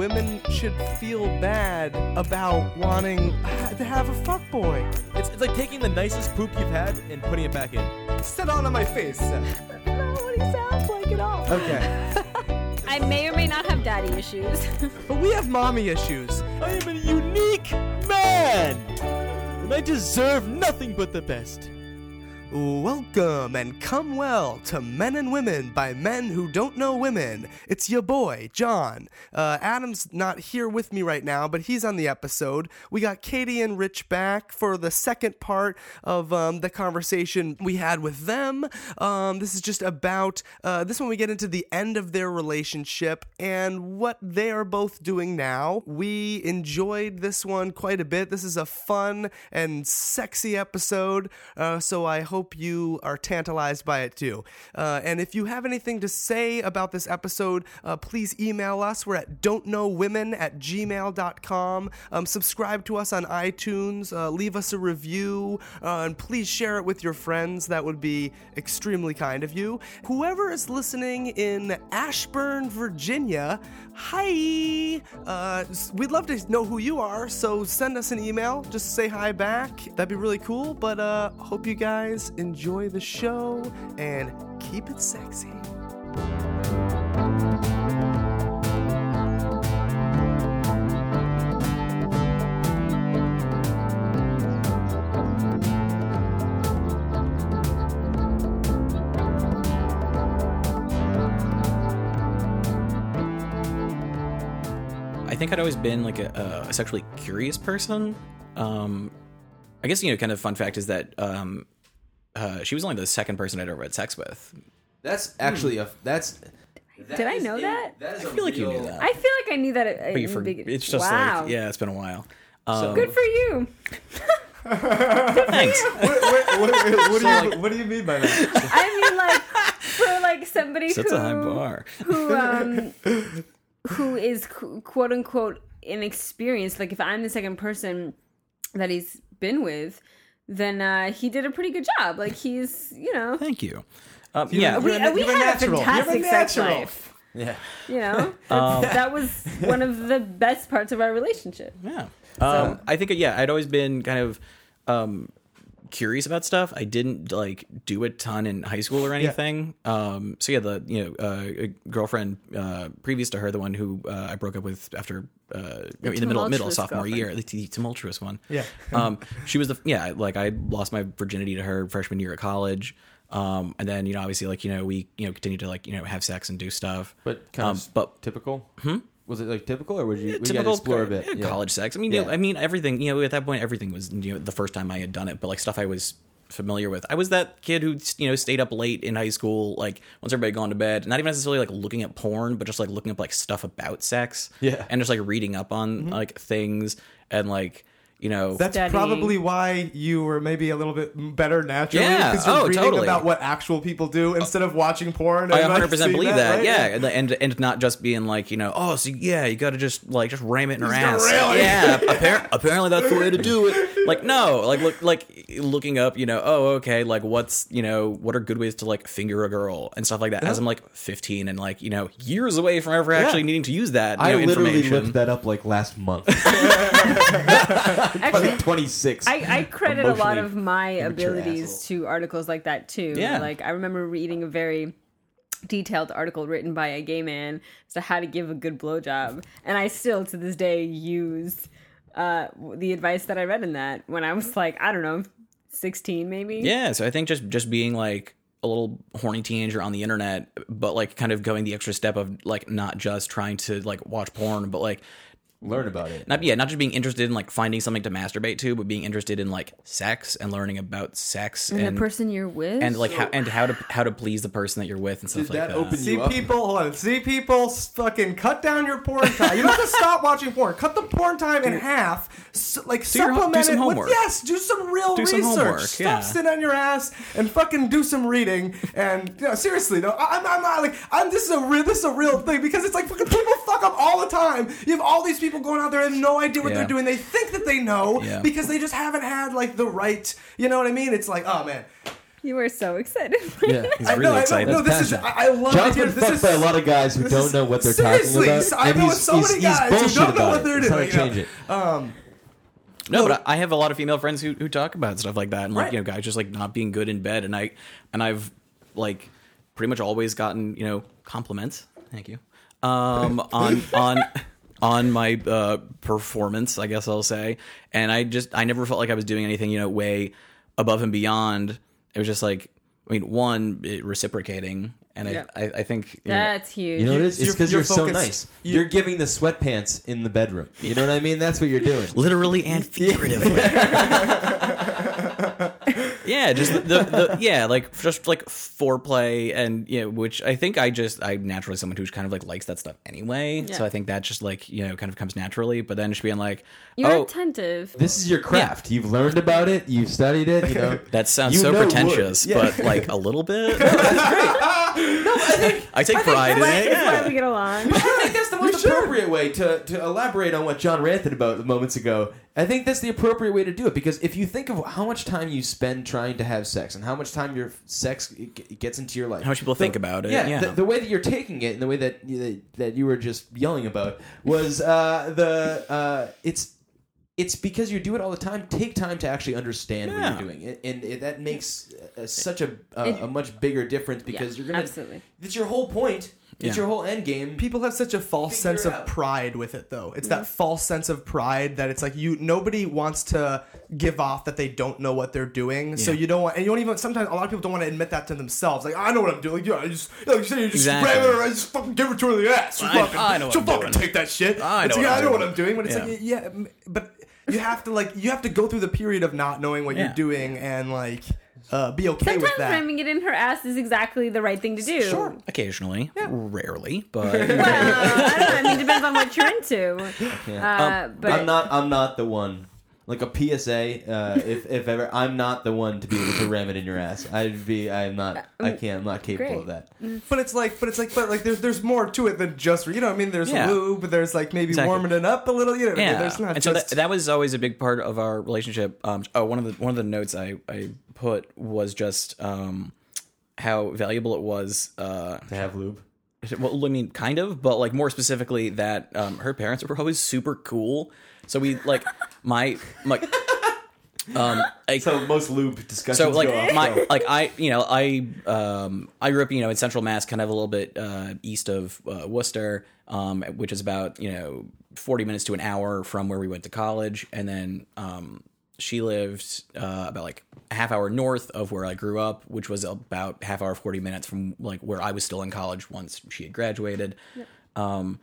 women should feel bad about wanting to have a fuckboy. It's, it's like taking the nicest poop you've had and putting it back in. Sit on on my face. Seth. That's not what he sounds like at all. Okay. I may or may not have daddy issues. but we have mommy issues. I am a unique man, and I deserve nothing but the best. Welcome and come well to Men and Women by Men Who Don't Know Women. It's your boy, John. Uh, Adam's not here with me right now, but he's on the episode. We got Katie and Rich back for the second part of um, the conversation we had with them. Um, this is just about uh, this one we get into the end of their relationship and what they are both doing now. We enjoyed this one quite a bit. This is a fun and sexy episode, uh, so I hope you are tantalized by it too. Uh, and if you have anything to say about this episode, uh, please email us. We're at don'tknowwomen at gmail.com. Um, subscribe to us on iTunes. Uh, leave us a review. uh, and please share it with your friends. That would be extremely kind of you. Whoever is listening in Ashburn, Virginia, hi. Uh, we'd love to know who you are, so send us an email. Just say hi back. That'd be really cool. But uh, hope you guys enjoy the show and keep it sexy. I think I'd always been like a, a sexually curious person. Um, I guess you know, kind of fun fact is that um, uh, she was only the second person I'd ever had sex with. That's actually a that's. Did I know that? That is I feel like you knew that. I feel like I knew that. At, but you in the for, begin- it's just wow. like yeah, it's been a while. Um, Good for you. Thanks. What, what, what, what, do you, what do you mean by that? I mean, like for like somebody That's who a high bar. who um who is qu- quote unquote inexperienced. Like if I'm the second person that he's been with, then uh, he did a pretty good job. Like he's you know Thank you. Um, yeah, we, You're we you're a had natural. a You're a fantastic sex life. Yeah. You know, Um, that was one of the best parts of our relationship. Yeah. Um, I think yeah, I'd always been kind of um, curious about stuff. I didn't like do a ton in high school or anything. Um, so yeah, the you know uh, girlfriend uh, previous to her, the one who uh, I broke up with after uh, in the middle middle of sophomore girlfriend. year, the, the tumultuous one. Yeah. um, she was the yeah like I lost my virginity to her freshman year at college. Um, and then you know obviously like you know we you know continued to like you know have sex and do stuff. But kind um, of but typical. Hmm? Was it like typical, or would you, would you typical explore a bit? yeah, Yeah. college sex. I mean, you know, I mean, everything. You know, at that point, everything was you know the first time I had done it, but like stuff I was familiar with. I was that kid who you know stayed up late in high school, like once everybody had gone to bed, not even necessarily like looking at porn, but just like looking up like stuff about sex. Yeah. and just like reading up on mm-hmm. like things and like you know That's Studying. probably why you were maybe a little bit better naturally. Yeah. Because you're Oh, reading totally. about what actual people do instead of watching porn. Oh, I and, like, 100 percent believe that. right? Yeah, and and and not just being like you know, oh, so yeah, you got to just like just ram it in her ass. really? Yeah, appar- apparently that's the way to do it. Like no, like look like looking up, you know, oh okay, like what's you know what are good ways to like finger a girl and stuff like that. As I'm like 15 and like you know years away from ever actually needing to use that you I know, literally information. looked that up like last month. Actually, 26. I, I credit a lot of my abilities asshole. to articles like that too. Yeah. Like I remember reading a very detailed article written by a gay man as to how to give a good blowjob, and I still to this day use uh, the advice that I read in that when I was like I don't know, sixteen maybe. Yeah, so I think just just being like a little horny teenager on the internet, but like kind of going the extra step of like not just trying to like watch porn, but like Learn about it. not yeah, not just being interested in like finding something to masturbate to, but being interested in like sex and learning about sex And, and the person you're with, and like how and how to how to please the person that you're with and stuff Did like that that. open See up? people, hold on. See people, fucking cut down your porn time. You don't have to stop watching porn. Cut the porn time in half. S- like Do your supplement do some it with homework. yes. Do some real Do some research. homework, Stop yeah. sitting on your ass and fucking do some reading. And you know, seriously, no, I- I'm, I'm not like I'm. This is a real. This is a real thing because it's like fucking people fuck up all the time. You have all these people going out there have no idea what Yeah. they're doing. They think that they know Yeah. because they just haven't had like the right. You know what I mean? It's like, oh man. You were so excited. Yeah. He's I really know, I know. excited. No, this is. I, I love John's to hear been fucked Is, by a lot of guys who don't is- know what they're talking about. I and know he's, so he's, many he's guys who bullshit don't know about what it. they're He's trying to change it. Um, No, but I I have a lot of female friends who, who talk about stuff like that, and like Right. you know, guys just like not being good in bed, and I and I've like pretty much always gotten you know compliments. Thank you. Um, on on on my uh, performance, I guess I'll say, and I just I never felt like I was doing anything you know way above and beyond. It was just like I mean, one it, reciprocating, and Yeah. I, I I think you know, That's huge. You know what it is? It's You're- because you're you're, so nice. you- You're giving the sweatpants in the bedroom. You know what I mean? That's what you're doing. literally and figuratively. yeah, just the, the, the yeah, like just like foreplay and you know, which I think I just I'm naturally someone who kind of like likes that stuff anyway. So I think that just like you know kind of comes naturally. But then just being like, You're oh, attentive. This is your craft. You've learned about it. You've studied it. You know. that sounds You so pretentious. Yeah. but like a little bit. I take pride in Right, it. it's why Yeah. we get along. I think that's the most appropriate way to, to elaborate on what John ranted about moments ago. I think that's the appropriate way to do it because if you think of how much time you spend trying to have sex and how much time your sex gets into your life, How much people think about it, yeah, yeah. The, the way that you're taking it and the way that you, that you were just yelling about was uh, the uh, it's it's because you do it all the time. Take time to actually understand Yeah. what you're doing, and, and it, that makes uh, such a, a, a much bigger difference because Yeah, you're gonna. absolutely. It's your whole point. It's your whole end game. people have such a false Figure sense of out. pride with it though. It's that mm-hmm. false sense of pride that it's like you nobody wants to give off that they don't know what they're doing. So you don't want and you don't even sometimes a lot of people don't want to admit that to themselves. Like i know what i'm doing. Like, yeah, I just like you say you just Exactly. grab her I just fucking give her to her in the ass. She'll I- fucking, I know what she'll I'm fucking doing. take that shit. I know like, what I I'm know what doing. i'm doing. but it's like yeah but you have to like you have to go through the period of not knowing what you're doing and like uh, be okay Sometimes with that ramming it in her ass is exactly the right thing to do. Sure. Occasionally, rarely, but Well, I don't know. I mean, it depends on what you're into. Uh, but I'm not. I'm not the one. Like a PSA, uh, if if ever, I'm not the one to be able to ram it in your ass. I'd be. I'm not. I can't. I'm not capable Great. of that. But it's like, but it's like, but like, there's there's more to it than just you know. what I mean, there's Yeah. lube, there's like maybe Exactly. warming it up a little. You know, what I mean? yeah. there's not and so that, that was always a big part of our relationship. Um, oh, one of the one of the notes I I put was just um how valuable it was. Uh, To have lube. well, I mean, kind of, but like more specifically that um, her parents were always super cool. So we like my like um like, So most lube discussions. so like go off my the- like I you know I um I grew up you know in Central Mass, kind of a little bit uh, east of uh, Worcester, um, which is about you know forty minutes to an hour from where we went to college, and then um she lived uh, about like a half hour north of where I grew up, which was about half hour forty minutes from like where I was still in college once she had graduated. Um,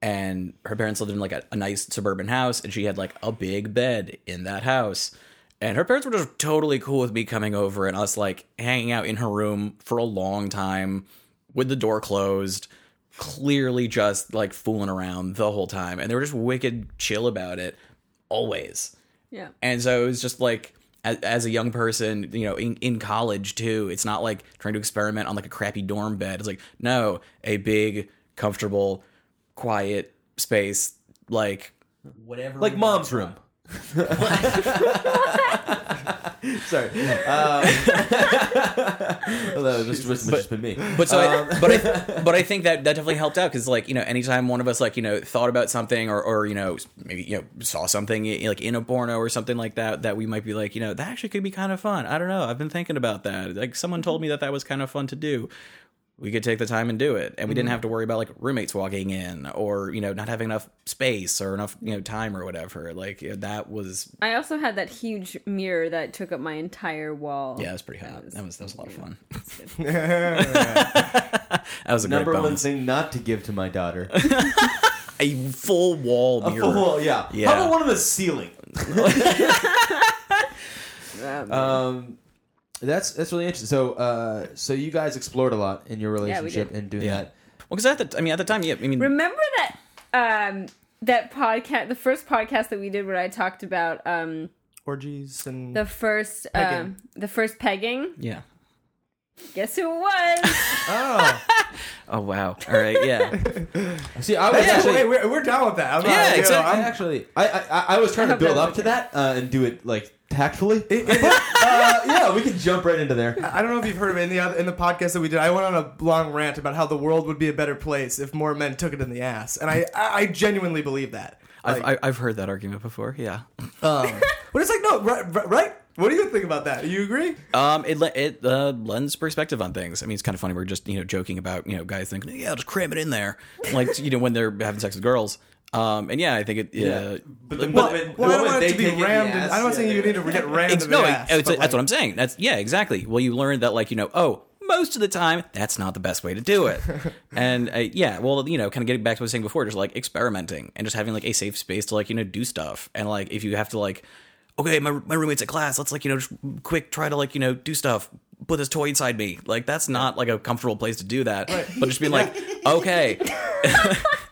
and her parents lived in like a, a nice suburban house, and she had like a big bed in that house. And her parents were just totally cool with me coming over and us like hanging out in her room for a long time with the door closed, clearly just like fooling around the whole time. And they were just wicked chill about it always. Yeah. And so it was just like, as, as a young person, you know, in, in college too, it's not like trying to experiment on like a crappy dorm bed. It's like, no, a big, comfortable, quiet space, like whatever. like mom's room. Sorry. Um, although this was just been me. But so, Um, I, but I, but I think that that definitely helped out because like you know, anytime one of us like you know thought about something or or you know maybe you know saw something like in a porno or something like that that we might be like you know that actually could be kind of fun. I don't know. I've been thinking about that. Like someone told me that that was kind of fun to do. We could take the time and do it, and we didn't have to worry about like roommates walking in or you know not having enough space or enough you know time or whatever. Like that was I also had that huge mirror that took up my entire wall. yeah, it was pretty hot. That was that was a lot of fun. that was a Number great one thing not to give to my daughter. A full wall mirror. Oh, yeah. Yeah. How about one on the ceiling? Um, Um, that's that's really interesting. So, uh, so you guys explored a lot in your relationship did. and doing Yeah. that. Well, because at the I mean at the time, yeah, I mean, Remember that um that podcast, the first podcast that we did where I talked about um orgies and the first Pegging. um the first pegging. yeah. Guess who it was? oh, Oh wow. All right. Yeah. See, I was yeah, actually. hey, we're, we're down with that. I'm not, Yeah, you know, exactly. I I'm- actually, I, I I was trying to hope build that's up to that uh, and do it like tactfully. uh, yeah, we can jump right into there. I don't know if you've heard of it in the other, in the podcast that we did. I went on a long rant about how the world would be a better place if more men took it in the ass, and I I, I genuinely believe that. I've, I- I've heard that argument before. Yeah. um, but it's like no, right, right, right? What do you think about that? Do you agree? Um, it it uh, lends perspective on things. I mean, it's kind of funny. We're just you know joking about you know guys thinking, yeah, I'll just cram it in there, like you know when they're having sex with girls. Um, and yeah, I think it. Uh, But the Well, moment, well, the I don't moment want it they to be take rammed. ass, I'm not yeah, saying you they're- need to get rammed Ex- in no, the ass. it's- but, that's what I'm saying. That's yeah, exactly. Well, you learn that like you know, oh, most of the time that's not the best way to do it. and uh, yeah, well, you know, kind of getting back to what I was saying before, just like experimenting and just having like a safe space to like you know do stuff. And like if you have to like, okay, my my roommate's at class, let's like you know just quick try to like you know do stuff. Put this toy inside me. Like that's not like a comfortable place to do that. But just being like, okay,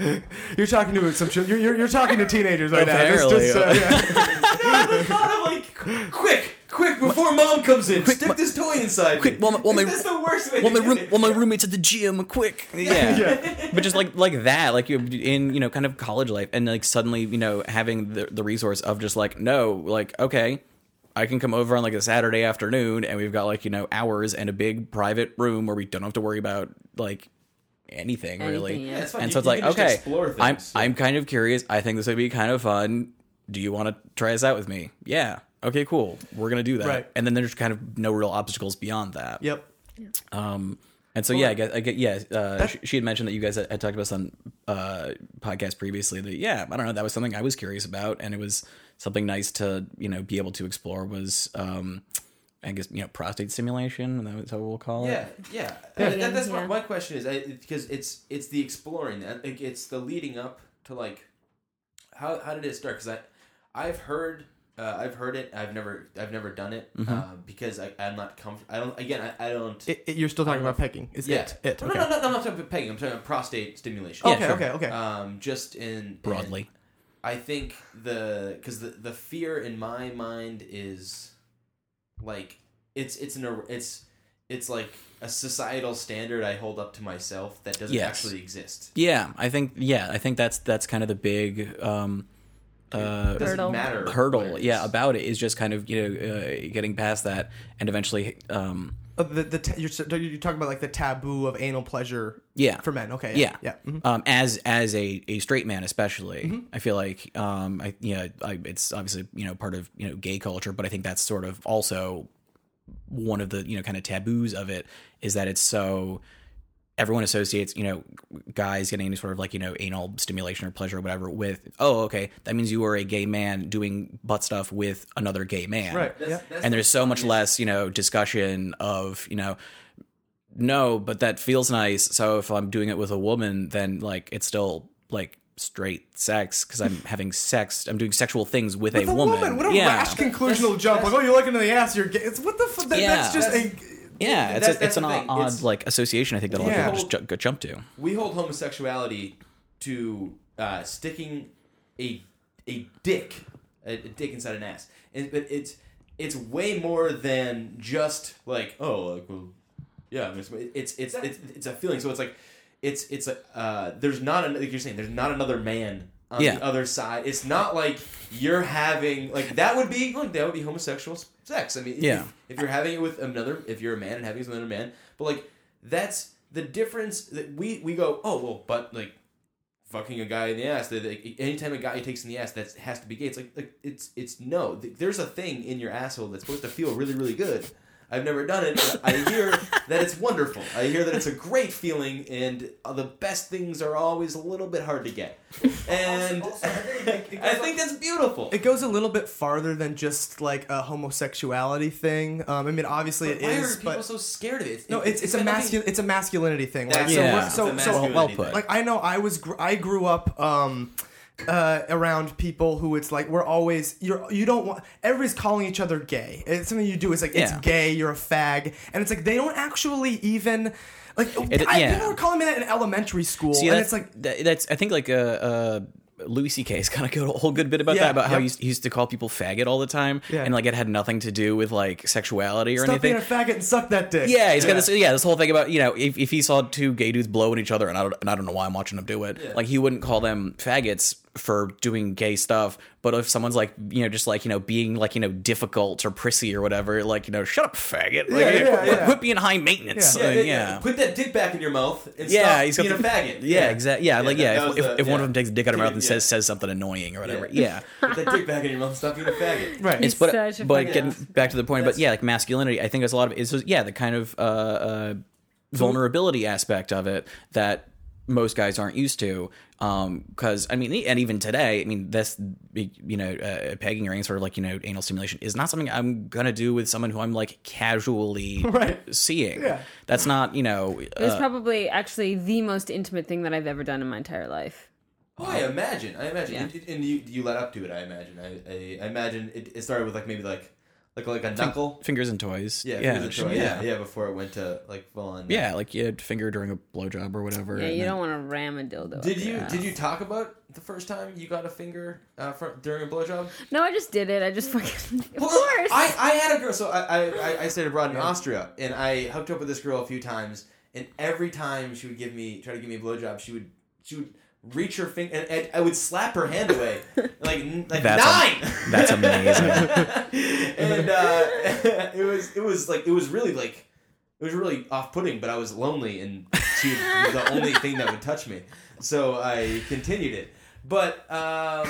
You're talking to some. You're, you're, you're talking to teenagers right Apparently. now. Just, just, uh, yeah. the thought of like, quick, quick, before mom comes in, stick this toy inside. quick, me. while my- while my- That's the worst way. well, my to do room, it. well, my roommate's at the gym. Quick, yeah. But just like like that, like you in you know kind of college life, and like suddenly you know having the the resource of just like no, like okay, I can come over on like a Saturday afternoon, and we've got like you know hours and a big private room where we don't have to worry about like anything, really. Anything, yeah. Yeah, it's fine. And You- so it's like okay, I'm things. I'm kind of curious. I think this would be kind of fun. Do you want to try this out with me? Yeah. Okay, cool. We're gonna do that. Right. And then there's kind of no real obstacles beyond that. Yep. Um, and so yeah, I guess I get yeah. Uh, she, she had mentioned that you guys had, had talked about some uh, podcast previously. That yeah, I don't know. That was something I was curious about, and it was something nice to you know be able to explore. Was um, I guess you know prostate stimulation. That's what we'll call Yeah, it. yeah. And that- that's Yeah. my, my question is because it's it's the exploring that it's the leading up to like how how did it start? Because I I've heard uh, I've heard it. I've never I've never done it Mm-hmm. uh, because I I'm not comfortable. I don't again I, I don't. It, it- you're still talking about pegging. Is yeah. it? It. No, Okay. no, no, no, I'm not talking about pegging. I'm talking about prostate stimulation. Yeah, okay, sure. okay. Okay. Um, just in Broadly. in- I think the because the the fear in my mind is like it's it's an it's it's like a societal standard I hold up to myself that doesn't Yes. actually exist. Yeah, I think yeah, I think that's that's kind of the big um, uh, It doesn't Hurdle. matter. hurdle. Yeah, about it is just kind of you know uh, getting past that and eventually um, the the ta- you're, you're talking about like the taboo of anal pleasure. Yeah. For men. Okay. yeah Yeah. Mhm. um as as a a straight man especially Mm-hmm. i feel like um i yeah I, it's obviously you know part of you know gay culture but i think that's sort of also one of the you know kind of taboos of it is that it's so everyone associates you know guys getting any sort of like you know anal stimulation or pleasure or whatever with oh okay that means you are a gay man doing butt stuff with another gay man Right. That's- Yeah. that's and there's so much less you know discussion of you know no but that feels nice so if i'm doing it with a woman then like it's still like straight sex because i'm having sex i'm doing sexual things with, With a a woman, woman. What a yeah rash conclusional jump. Like, oh, you're looking in the ass. You're gay. It's what the. F- that, Yeah. That's just That's- a. yeah it's, That's- a, it's an the thing. odd It's- like association i think that a lot Yeah. of people just ju- jump to we hold homosexuality to uh, sticking a a dick a, a dick inside an ass, and but it's it's way more than just like oh like well yeah it's it's it's it's, it's a feeling. So it's like it's it's a uh, there's not an, like you're saying there's not another man on Yeah. the other side. It's not like you're having like that would be like that would be homosexual sex. I mean Yeah. if, you're having it with another if you're a man and having it with another man, but like that's the difference that we we go oh well but like fucking a guy in the ass that like, anytime a guy takes in the ass that has to be gay it's like, like it's it's no there's a thing in your asshole that's supposed to feel really really good i've never done it but i hear that it's wonderful i hear that it's a great feeling and uh, the best things are always a little bit hard to get and i think that's beautiful It goes a little bit farther than just like a homosexuality thing. Um, I mean, obviously it why is, are people but so scared of it no, it's it's a masculine it's a masculinity thing. Like, That's so, Yeah. we're- so, so masculinity well put. like I know I was gr- I grew up um uh, around people who it's like we're always you're you don't want everybody's calling each other gay. It's something you do. It's like it's gay. You're a fag, and it's like they don't actually even like It- I, yeah. people were calling me that in elementary school, See, and that's, it's like that- that's I think like uh, uh, Louis C.K.'s kind of got a whole good bit about Yeah, that about how yep. he used, he used to call people faggot all the time, Yeah. and like it had nothing to do with like sexuality or stop anything. Stop being a faggot and suck that dick. Yeah, he's got this. Yeah, this whole thing about you know if, if he saw two gay dudes blowing each other, and I don't, and I don't know why I'm watching him do it. Like he wouldn't call them faggots for doing gay stuff, but if someone's like, you know, just like, you know, being like, you know, difficult or prissy or whatever, like, you know, shut up, faggot. Like, Yeah, yeah, quit, yeah. quit being high maintenance. Yeah. Uh, Yeah, yeah. Put that dick back in your mouth and Yeah, stop he's got being the- a faggot. Yeah, exactly. Yeah, like yeah. if was if, the- if one of them takes a dick out of her mouth and Yeah. says says something annoying or whatever, Yeah. yeah. Put that dick back in your mouth and stop being a faggot. Right. It's but such but fucking getting ass. back to the point, but yeah, like masculinity. I think there's a lot of it's just, yeah the kind of uh, uh, vulnerability aspect of it that most guys aren't used to. Because I mean, and even today, I mean, this you know, uh, pegging or any sort of like you know anal stimulation is not something I'm gonna do with someone who I'm like casually Right. seeing. Yeah. That's not you know. It was uh, probably actually the most intimate thing that I've ever done in my entire life. Oh, I imagine. I imagine. Yeah. And, and you, you led up to it. I imagine. I, I, I imagine it, it started with like maybe like like like a knuckle. fingers and toys. Yeah, yeah, fingers and toy, yeah, yeah. Before it went to like full on. Yeah, like you had finger during a blowjob or whatever. Yeah, and you then- don't want to ram a dildo. up Did your you ass. did you talk about the first time you got a finger uh, for, during a blowjob? No, I just did it. I just fucking. Of Well, course. I, I had a girl. So I, I, I- I stayed abroad in Austria, and I hooked up with this girl a few times. And every time she would give me try to give me a blowjob, she would she would reach her finger, and, and I would slap her hand away, like like That's am- nine. that's amazing. and uh, it was it was like it was really like it was really off putting, but I was lonely, and she was the only thing that would touch me. So I continued it. But um,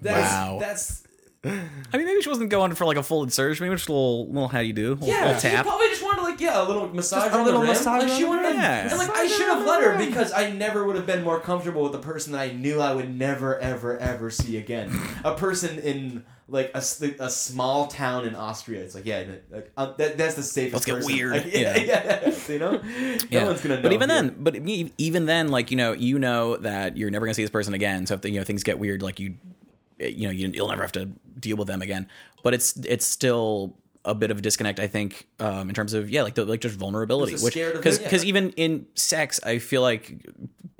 that's Wow. that's I mean, maybe she wasn't going for like a full insertion. Maybe just a little, little how do you do, a little, Yeah, little she probably just wanted like yeah, a little massage Just a on little the rim. massage like she wanted, rim. to, Yeah. and like I should have let her because I never would have been more comfortable with a person that I knew I would never, ever, ever see again. a person in like a, a small town in Austria. It's like yeah, like, uh, that, that's the safest. Let's get person. weird. Like, yeah, yeah, you know, no one's gonna know. But even here. then, but even then, like you know, you know that you're never gonna see this person again. So if the, you know things get weird, like you, you know, you, you'll never have to deal with them again. But it's it's still a bit of a disconnect, I think, um, in terms of yeah, like the like just vulnerability, which because because yeah. even in sex, I feel like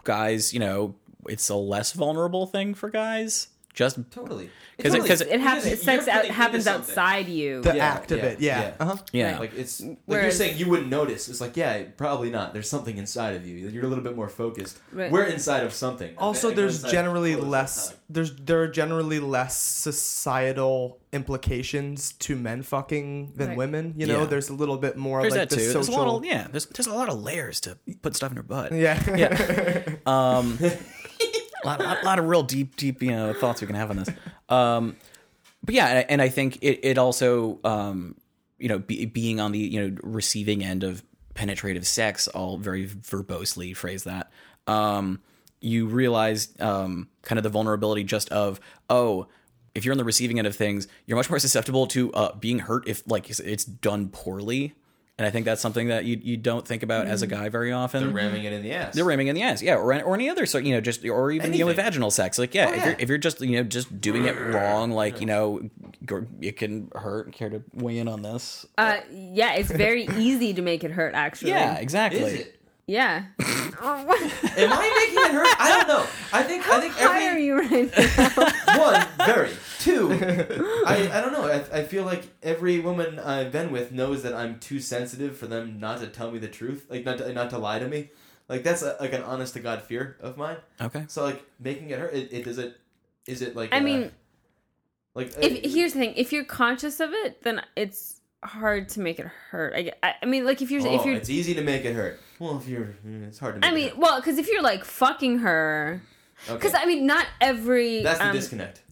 guys, you know, it's a less vulnerable thing for guys. Just totally 'Cause it- 'cause it happens. Because Sex out, happens something. outside you. the Yeah, act of yeah, it. Yeah. yeah. Uh-huh. yeah, Like it's like you're saying you wouldn't notice. It's like yeah, probably not. There's something inside of you. You're a little bit more focused. Right. We're inside of something. Also, Like, there's generally less. There's there are generally less societal implications to men fucking than Right. women. You know, Yeah. there's a little bit more there's like that the too. social. There's a lot of yeah. There's there's a lot of layers to put stuff in your butt. yeah. Yeah. Um, a lot, lot, lot of real deep, deep, you know, thoughts we can have on this. Um, but yeah, and I- think it, it also, um, you know, be, being on the you know receiving end of penetrative sex, I'll very verbosely phrase that. Um, you realize um, kind of the vulnerability just of oh. If you're on the receiving end of things, you're much more susceptible to uh, being hurt if like it's done poorly, and I think that's something that you you don't think about as a guy very often. They're ramming it in the ass. They're ramming in the ass, yeah, or, or any other sort, you know, just or even you know, vaginal sex, like yeah, Oh, if you're if you're just you know just doing it wrong, like you know, it can hurt. Care to weigh in on this? Uh, yeah, it's very easy to make it hurt. Actually. Yeah, exactly. Is it? Yeah. Am I making it hurt? I don't know. I think I think How are you right now? one very two. I, I don't know. I, I feel like every woman I've been with knows that I'm too sensitive for them not to tell me the truth, like not to, not to lie to me. Like that's a, like an honest to god fear of mine. Okay. So like making it hurt. It, it does it. Is it like? I uh, mean, like uh, if here's the thing: if you're conscious of it, then it's hard to make it hurt. I, I, I mean, like if you're oh, if you're, it's easy to make it hurt. Well, if you're, it's hard to. Make I it mean, hurt. well, because if you're like fucking her, Okay. because I mean, not every that's the um, disconnect.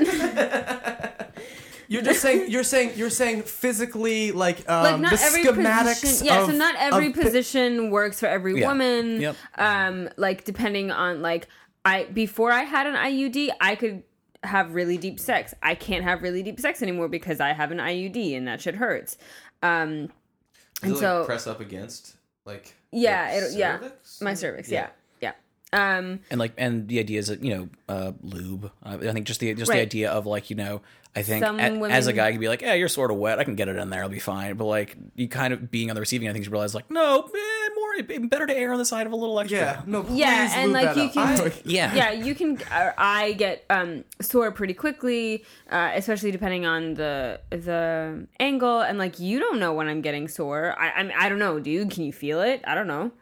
You're just saying. You're saying. You're saying physically, like um, like not the every schematics. position yeah so not every of pi- position works for every Yeah. woman Yep. um like depending on like i before i had an iud i could have really deep sex i can't have really deep sex anymore because i have an iud and that shit hurts um Does and it, like, so press up against like yeah your it, yeah my cervix yeah yeah, um And like, and the idea is that you know, uh, lube. Uh, I think just the just the idea of like you know, I think Some a- as a guy, you can be like, yeah, you're sort of wet. I can get it in there. It'll be fine. But like, you kind of being on the receiving end, I think you realize like, no, eh, more better to err on the side of a little extra. Yeah. No. Please Yeah, and, like, you up. can- I- yeah, yeah you can or i get um sore pretty quickly uh especially depending on the the angle and like you don't know when i'm getting sore i i, mean, I don't know dude can you feel it i don't know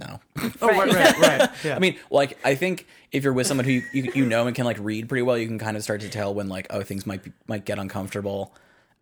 no. Oh, right, right, right. Yeah. I mean, like I think if you're with someone who you, you, you know and can like read pretty well, you can kind of start to tell when like oh things might be, might get uncomfortable.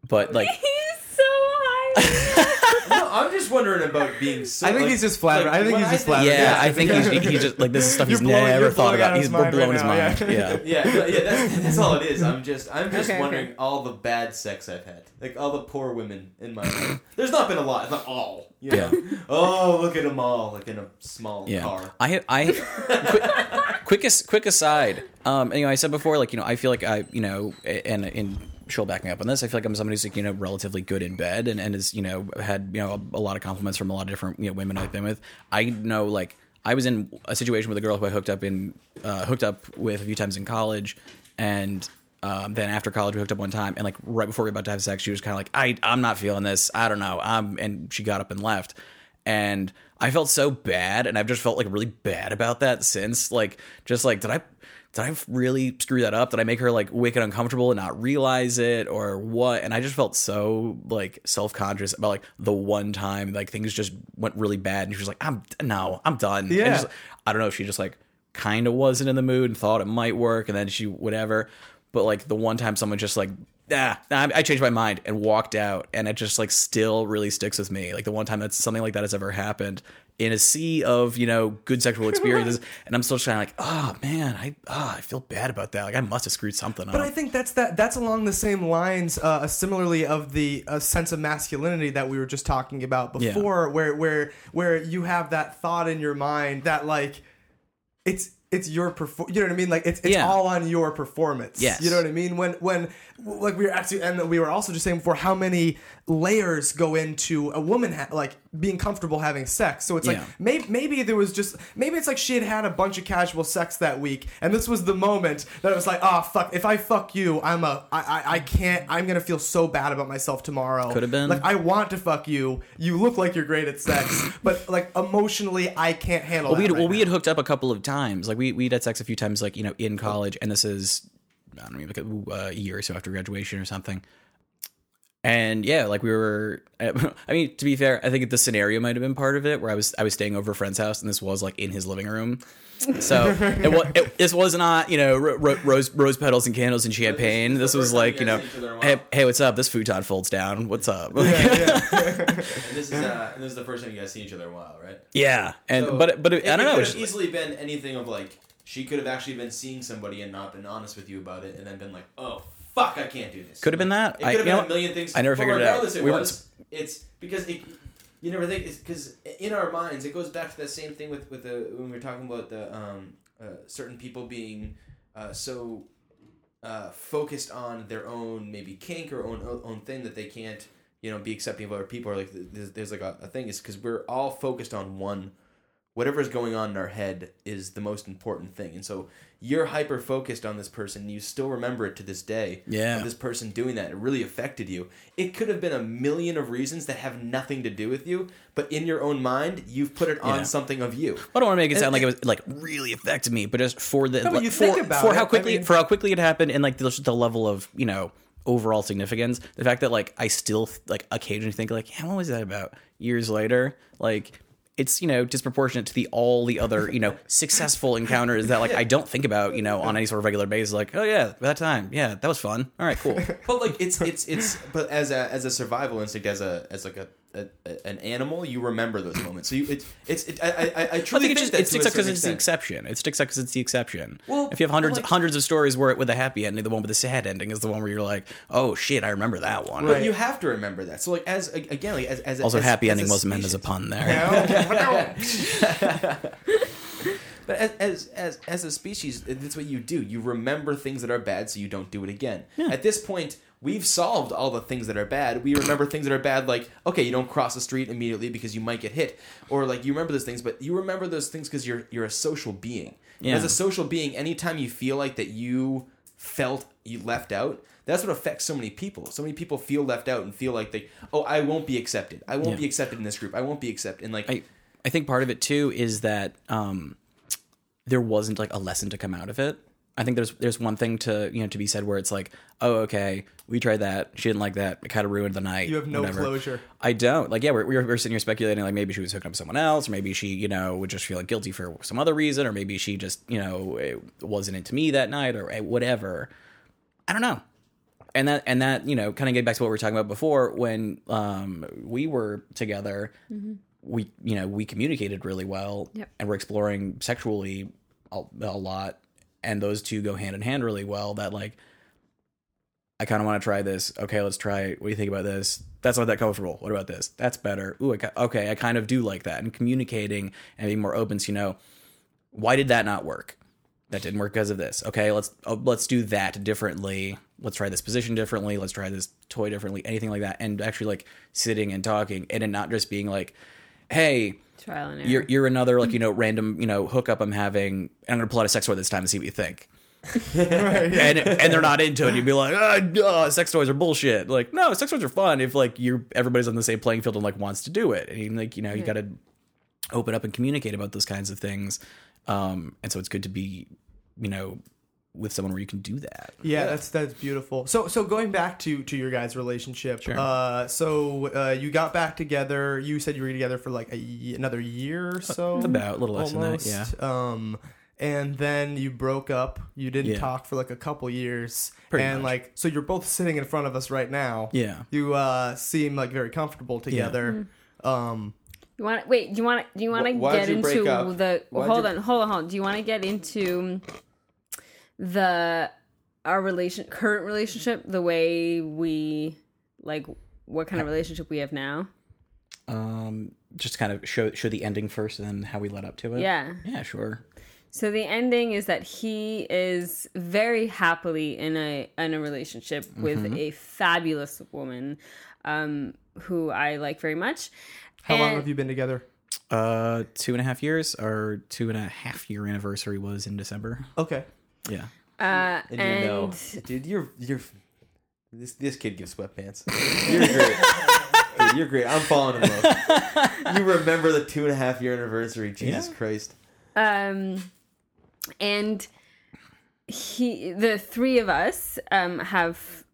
But like He's so high. no, I'm just wondering about being. So, I think like- he's just flattered. like, I think he's just think- flattered. yeah, Yeah, I think he's, he just like this is stuff he's You're blowing- never you're thought about. his He's mind blowing right his mind. yeah. Yeah. Yeah, yeah, that's, that's all it is. I'm just, I'm just Okay, okay. wondering all the bad sex I've had, like all the poor women in my life. There's not been a lot, not all. You know? Oh, look at them all, like in a small Yeah, car. I I quick, quick quick aside. Um, you know, I said before, like you know, I feel like I, you know, and and she'll back me up on this. I feel like I'm somebody who's like you know relatively good in bed and and has you know had you know a, a lot of compliments from a lot of different you know women I've been with. I know like I was in a situation with a girl who I hooked up in uh, hooked up with a few times in college, and. Um, then after college, we hooked up one time, and like right before we were about to have sex, she was kind of like, "I, I'm not feeling this. I don't know." Um, and she got up and left and I felt so bad, and I've just felt like really bad about that since. Like, just like, did I, did I really screw that up? Did I make her like wicked uncomfortable and not realize it, or what? And I just felt so like self conscious about like the one time like things just went really bad, and she was like, "I'm no, I'm done." Yeah. just- I don't know if she just like kind of wasn't in the mood and thought it might work, and then she whatever. But like the one time someone just like ah, nah, I changed my mind and walked out, and it just like still really sticks with me. Like the one time that something like that has ever happened in a sea of you know good sexual experiences, and I'm still kind of like, oh man, I ah, I feel bad about that. Like I must have screwed something up. But I think that's that. That's along the same lines, uh, similarly of the uh, sense of masculinity that we were just talking about Yeah. before, where where where you have that thought in your mind that like it's it's your perfor- you know what I mean like it's it's Yeah. all on your performance. Yes. You know what I mean when when like we were actually and we were also just saying before how many layers go into a woman ha- like being comfortable having sex. So it's like maybe maybe there was just maybe it's like she had had a bunch of casual sex that week and this was the moment that it was like oh fuck if I fuck you I'm a I I, I can't I'm gonna feel so bad about myself tomorrow. Could have been. like I want to fuck you. You look like you're great at sex, but like emotionally I can't handle. Well, we that right well, we had hooked up a couple of times. Like we we had sex a few times, like you know, in college, and this is I don't know, like a, a year or so after graduation or something. And yeah, like we were. I mean, to be fair, I think the scenario might have been part of it, where I was I was staying over a friend's house, and this was like in his living room. So it was it, this was not you know ro- ro- rose rose petals and candles and champagne. This was like you know, hey, hey, what's up? This futon folds down. What's up? And this is uh, and this is the first time you guys see each other in a while, right? yeah, and So, but but it, I don't it know. could it's have easily been anything of like she could have actually been seeing somebody and not been honest with you about it, and then been like, "Oh fuck, I can't do this." Could have been that. It could have been know a million things. I never figured it out. It We was. It's because it, you never think it's because in our minds it goes back to that same thing with with the when we were talking about the um uh, certain people being uh, so uh, focused on their own maybe kink or own own thing that they can't you know be accepting of other people or like there's, there's like a, a thing is because we're all focused on one whatever's going on in our head is the most important thing and so you're hyper focused on this person you still remember it to this day Yeah. this person doing that it really affected you it could have been a million of reasons that have nothing to do with you but in your own mind you've put it on Yeah. something of you I don't want to make it sound like it was like really affected me, but just for the but like, you for, think about for it, how I quickly mean- for how quickly it happened and like the, the level of you know overall significance. The fact that like I still like occasionally think like, yeah, what was that about? Years later, like it's you know disproportionate to the all the other you know successful encounters that like I don't think about you know on any sort of regular basis. Like, oh yeah, that time, yeah, that was fun. All right, cool. But like it's it's it's but as a as a survival instinct as a as like a, a, a an animal you remember those moments so you it's it's it, I I I I truly think it just it sticks a up because it's the exception. It sticks up because it's the exception. Well, if you have hundreds like- hundreds of stories where it with a happy ending, the one with the sad ending is the one where you're like, oh shit, I remember that one. But you have to remember that. So like as again like as as a- Also, as, happy as ending wasn't meant as a pun there. But as, as as as a species, that's what you do. You remember things that are bad, so you don't do it again. At this point, we've solved all the things that are bad. We remember things that are bad, like okay, you don't cross the street immediately because you might get hit, or like you remember those things, but you remember those things because you're you're a social being. Yeah. As a social being, anytime you feel like that you felt you left out, that's what affects so many people. So many people feel left out and feel like they, oh, I won't be accepted. I won't Yeah. be accepted in this group. I won't be accepted. And like, I I think part of it too is that um, there wasn't like a lesson to come out of it. I think there's there's one thing to you know to be said where it's like, oh okay, we tried that, she didn't like that, it kind of ruined the night. You have no whatever. closure. I don't like. Yeah, we're, we're we're sitting here speculating like maybe she was hooking up with someone else, or maybe she you know would just feel guilty for some other reason, or maybe she just you know it wasn't into me that night, or eh, whatever. I don't know. And that and that you know kind of get back to what we were talking about before when um we were together. We you know we communicated really well, Yep. and we're exploring sexually a, a lot, and those two go hand in hand really well. That like. I kind of want to try this. Okay, let's try. it. What do you think about this? That's not that comfortable. What about this? That's better. Ooh, I ca- okay. I kind of do like that. And communicating and being more open. So you know, why did that not work? That didn't work because of this. Okay, let's oh, let's do that differently. Let's try this position differently. Let's try this toy differently. Anything like that, and actually like sitting and talking, and not just being like, "Hey, Trial and error. you're you're another like you know random you know hookup I'm having. and I'm gonna pull out a sex toy this time and see what you think." and and they're not into it. You'd be like, ah, duh, sex toys are bullshit. Like, no, sex toys are fun if like you're everybody's on the same playing field and like wants to do it. And like you know, you got to open up and communicate about those kinds of things. Um, and so it's good to be, you know, with someone where you can do that. Yeah, that's that's beautiful. So so going back to to your guys' relationship. Uh, so uh, you got back together. You said you were together for like a another year or so. About a little less than that, almost. yeah. Um, and then you broke up. You didn't Yeah. talk for like a couple years. Pretty and much. like so, you're both sitting in front of us right now. Yeah. You uh seem like very comfortable together. Um. You want wait? Do you want do you want to get into the? Why'd hold you- on, hold on, hold on. Do you want to get into the our relation current relationship, the way we like what kind of relationship we have now? Um, just kind of show show the ending first, and then how we led up to it. Yeah. Yeah, sure. So the ending is that he is very happily in a in a relationship with Mm-hmm. a fabulous woman, um, who I like very much. How long have you been together? Uh, two and a half years. Our two and a half year anniversary was in December. Okay. Yeah. Uh, And, and you know, dude, you're you're this this kid gives sweatpants. You're great. Dude, you're great. I'm falling in love. You remember the two and a half year anniversary? Jesus Yeah. Christ. um and he the three of us um have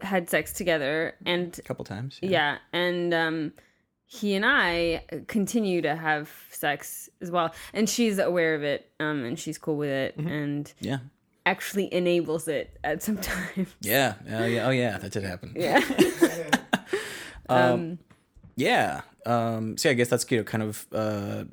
had sex together and A couple times. yeah, and um he and I continue to have sex as well and she's aware of it um and she's cool with it and Yeah. actually enables it at some time Yeah. Oh yeah. Oh yeah. That did happen. yeah Um, yeah. Um, so yeah, I guess that's you know kind of uh,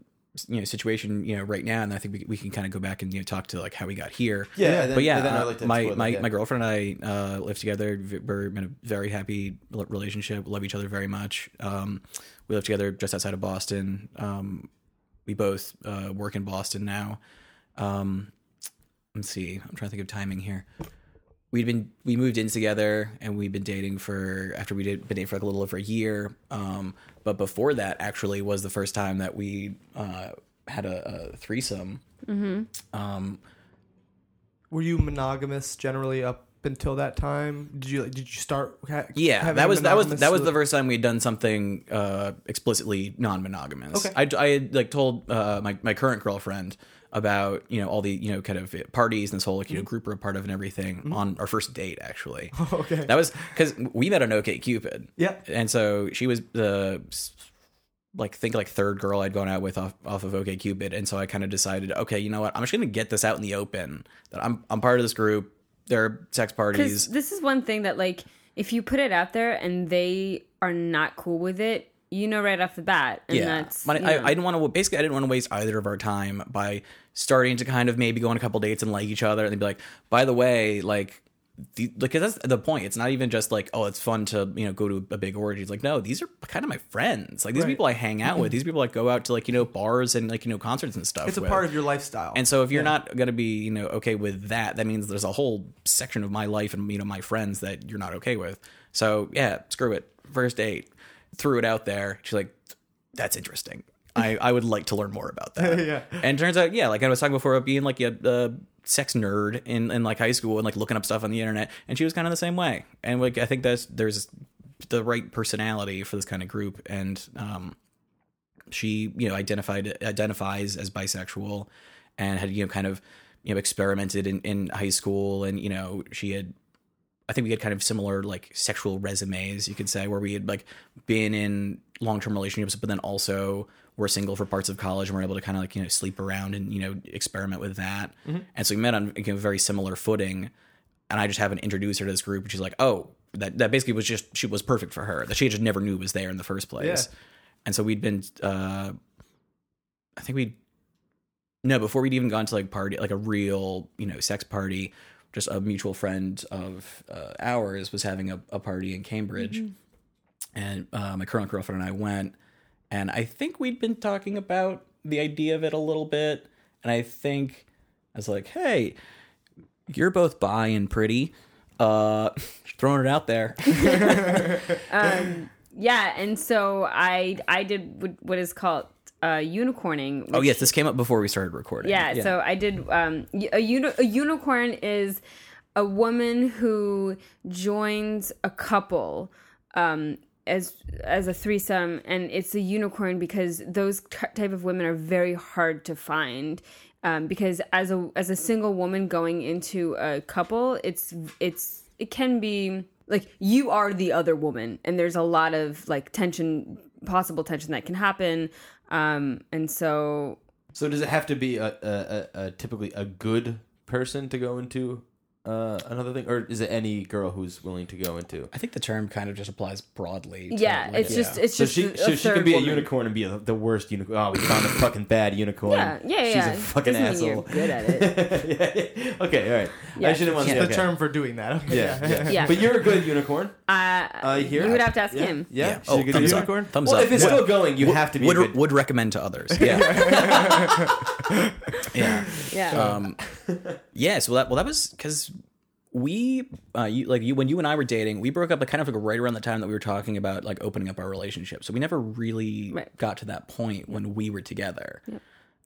you know situation you know right now, and I think we, we can kind of go back and you know talk to like how we got here. Yeah, and then- but yeah, and then I'd uh, like to my that, my, my girlfriend and I uh, live together. We're in a very happy relationship. Love each other very much. Um, we live together just outside of Boston. Um, we both uh, work in Boston now. Um, let's see. I'm trying to think of timing here. We'd been we moved in together and we'd been dating for after we did been dating for like a little over a year. Um, but before that, actually, was the first time that we uh, had a, a threesome. Um, Were you monogamous generally up until that time? Did you did you start? Ha- yeah, that was that was that was the first time we'd done something uh, explicitly non-monogamous. Okay. I, I had like told uh, my my current girlfriend about you know all the you know kind of parties and this whole like you know mm-hmm. group we're a part of and everything mm-hmm. on our first date actually. Okay. That was because we met on OK Cupid. Yeah. and so she was the like think like third girl I'd gone out with off, off of OK Cupid, and so I kind of decided, okay, you know what, I'm just gonna get this out in the open that I'm I'm part of this group. There are sex parties. this is one thing that like if you put it out there and they are not cool with it you know right off the bat and yeah, that's but you I. I didn't want to basically I didn't want to waste either of our time by starting to kind of maybe go on a couple dates and like each other and then be like, by the way, like. The, because that's the point. It's not even just like, oh, it's fun to you know go to a big orgy. It's like, no, these are kind of my friends. Like these Right. people I hang out with. These people I go out to like you know bars and like you know concerts and stuff. It's a with. part of your lifestyle. And so if you're not going to be, you know, okay with that, that means there's a whole section of my life and you know my friends that you're not okay with. So yeah, screw it. First date, threw it out there. She's like, "That's interesting. I I would like to learn more about that." Yeah. And it turns out, yeah, like I was talking before about being like a, a sex nerd in in like high school and like looking up stuff on the internet, and she was kind of the same way. And like I think that's there's the right personality for this kind of group, and um, she you know identified identifies as bisexual and had you know kind of you know experimented in in high school, and you know she had. I think we had kind of similar like sexual resumes, you could say, where we had like been in long term relationships, but then also were single for parts of college and were able to kind of like you know sleep around and you know experiment with that. And so we met on you know, very similar footing. And I just happened to introduce her to this group, and she's like, "Oh, that that basically was just she was perfect for her. That she just never knew was there in the first place." And so we'd been, uh, I think we, no, before we'd even gone to like party, like a real you know sex party. Just a mutual friend of uh, ours was having a, a party in Cambridge, and uh, my current girlfriend and I went, and I think we'd been talking about the idea of it a little bit, and I think I was like, "Hey, you're both bi and pretty, uh, throwing it out there." Yeah, and so I I did what- what is called uh, unicorning. oh yes, this came up before we started recording. Yeah, so I did. Um, a, uni- a unicorn is a woman who joins a couple um, as as a threesome, and it's a unicorn because those t- type of women are very hard to find. Um, because as a as a single woman going into a couple, it's it's it can be like you are the other woman, and there's a lot of like tension, possible tension that can happen. Um, and so So does it have to be a, a, a, a typically a good person to go into uh, another thing, or is it any girl who's willing to go into? I think the term kind of just applies broadly. to, yeah, like, it's just it's So just she a, so she can be a unicorn and be a, the worst unicorn. Oh, we found a fucking bad unicorn. Yeah, yeah, She's yeah. a fucking Doesn't mean asshole. you're good at it. yeah, yeah. Okay, all right. Yeah. I shouldn't want to the okay. term for doing that. Okay, Yeah, yeah. Yeah. But you're a good unicorn. Uh, Uh, here you would have to ask yeah. him. Yeah. Yeah. She's Oh, a good thumbs up. unicorn. Thumbs well, up. if it's still going, you have to be. would good, would recommend to others. Yeah, yeah. Yeah. Um, yeah. So that well, that was because we, uh, you like you when you and I were dating, we broke up like kind of like right around the time that we were talking about like opening up our relationship. So we never really Right. got to that point when we were together.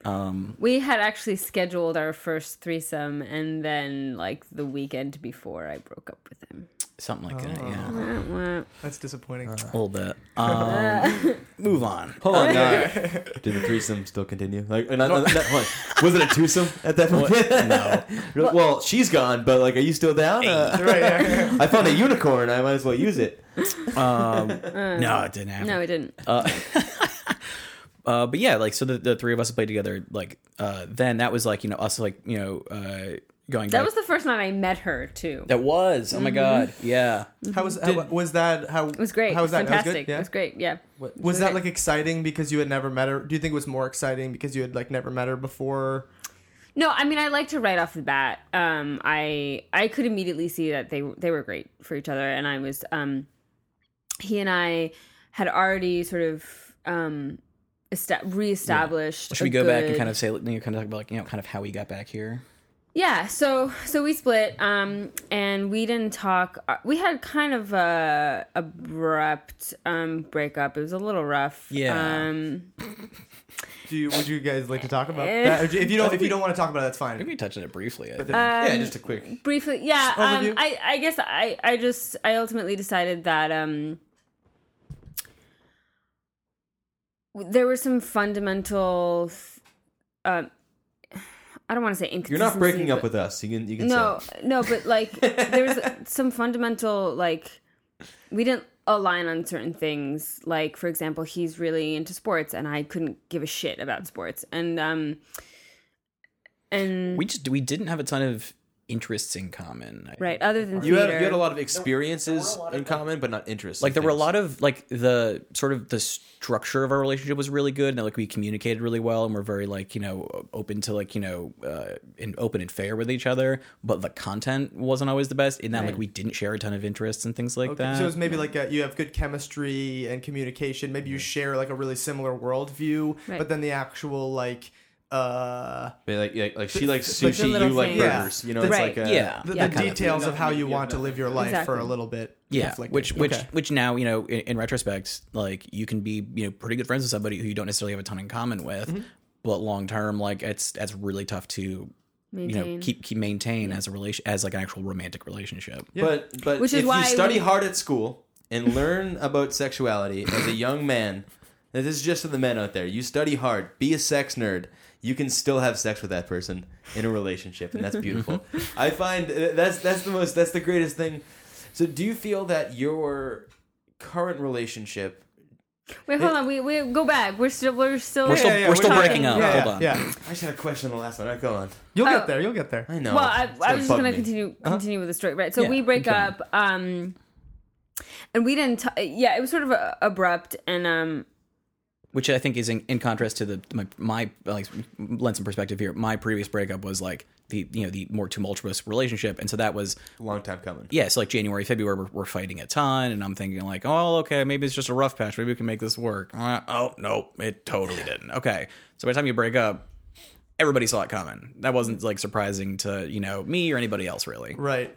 Um, we had actually scheduled our first threesome, and then like the weekend before, I broke up with him. Something like that. Oh. Yeah, Wah, wah. That's disappointing. a little bit. Um, move on. Hold on. no. Did the threesome still continue? Like, uh, not, not, not- what? was it a twosome at that point? No. well, she's gone, but like, are you still down? Uh, right, yeah. I found a unicorn. I might as well use it. Um, no, it didn't happen. No, it didn't. Uh, uh, but yeah, like so the, the three of us played together. Like uh, then that was like you know us like you know uh, going. That back- was the first night I met her too. that was. Oh my god. Yeah. How was how, was that? How It was great. How was that? That was Fantastic. good? It was great. Yeah. Was that like exciting because you had never met her? Do you think it was more exciting because you had like never met her before? No, I mean I liked her right off the bat. Um, I I could immediately see that they they were great for each other, and I was um, he and I had already sort of um, esta- reestablished. Should we a go back and kind of say, you know, kind of talk about like, you know, kind of how we got back here? Yeah, so so we split, um, and we didn't talk. uh, We had kind of a abrupt um breakup. It was a little rough. Yeah. Um, Do you would you guys like to talk about that? If you don't, if you don't want to talk about it, that's Maybe fine. we touched on it briefly. I But think. then- yeah, Um, just a quick. briefly yeah um, I, I guess I, I just i ultimately decided that um there were some fundamental uh, i don't want to say You're not breaking up with us. You can. You can. no Say. no but like there was some fundamental like we didn't align on certain things like for example he's really into sports and i couldn't give a shit about sports and um and we just we didn't have a ton of interests in common. right other than You had, you had a lot of experiences in common, but not interests. like in there were a lot of like the sort of the structure of our relationship was really good and like we communicated really well and we're very like you know open to like you know uh and open and fair with each other but the content wasn't always the best in that like we didn't share a ton of interests and things like Okay, that so it's maybe like a, you have good chemistry and communication. Maybe you share like a really similar worldview, Right. but then the actual like uh But like, like, like she likes sushi, you little like things. burgers. You know, it's Right. like a, yeah the, Yeah. the kind of. details of how you want to live your life for a little bit. yeah conflicting. which which Okay. which now you know in, in retrospect like you can be you know pretty good friends with somebody who you don't necessarily have a ton in common with Mm-hmm. but long term like it's that's really tough to you maintain know keep keep maintain as a relation as like an actual romantic relationship But but Which is if why you study we- hard at school and learn about sexuality as a young man, And this is just to the men out there. You study hard, be a sex nerd. You can still have sex with that person in a relationship, and that's beautiful. I find uh, that's that's the most that's the greatest thing. So, do you feel that your current relationship? Wait, hold on. We we go back. We're still we're still We're still yeah, yeah, we're still breaking up. Yeah, Hold on. yeah. I just had a question on the last one. All right, go on. You'll Oh. get there. You'll get there. I know. Well, I, It's I was just gonna me. continue continue with the story, right? So Yeah, we break up, um, and we didn't. T- yeah, it was sort of uh, abrupt, and um, which I think is in, in contrast to the my my like lend some perspective here. My previous breakup was like the you know the more tumultuous relationship, and so that was Long time coming. yeah. So like January, February, we're, we're fighting a ton, and I'm thinking like, oh okay, maybe it's just a rough patch. Maybe we can make this work. Uh, oh no, it totally didn't. Okay, so by the time you break up, everybody saw it coming. That wasn't like surprising to you know me or anybody else really. Right.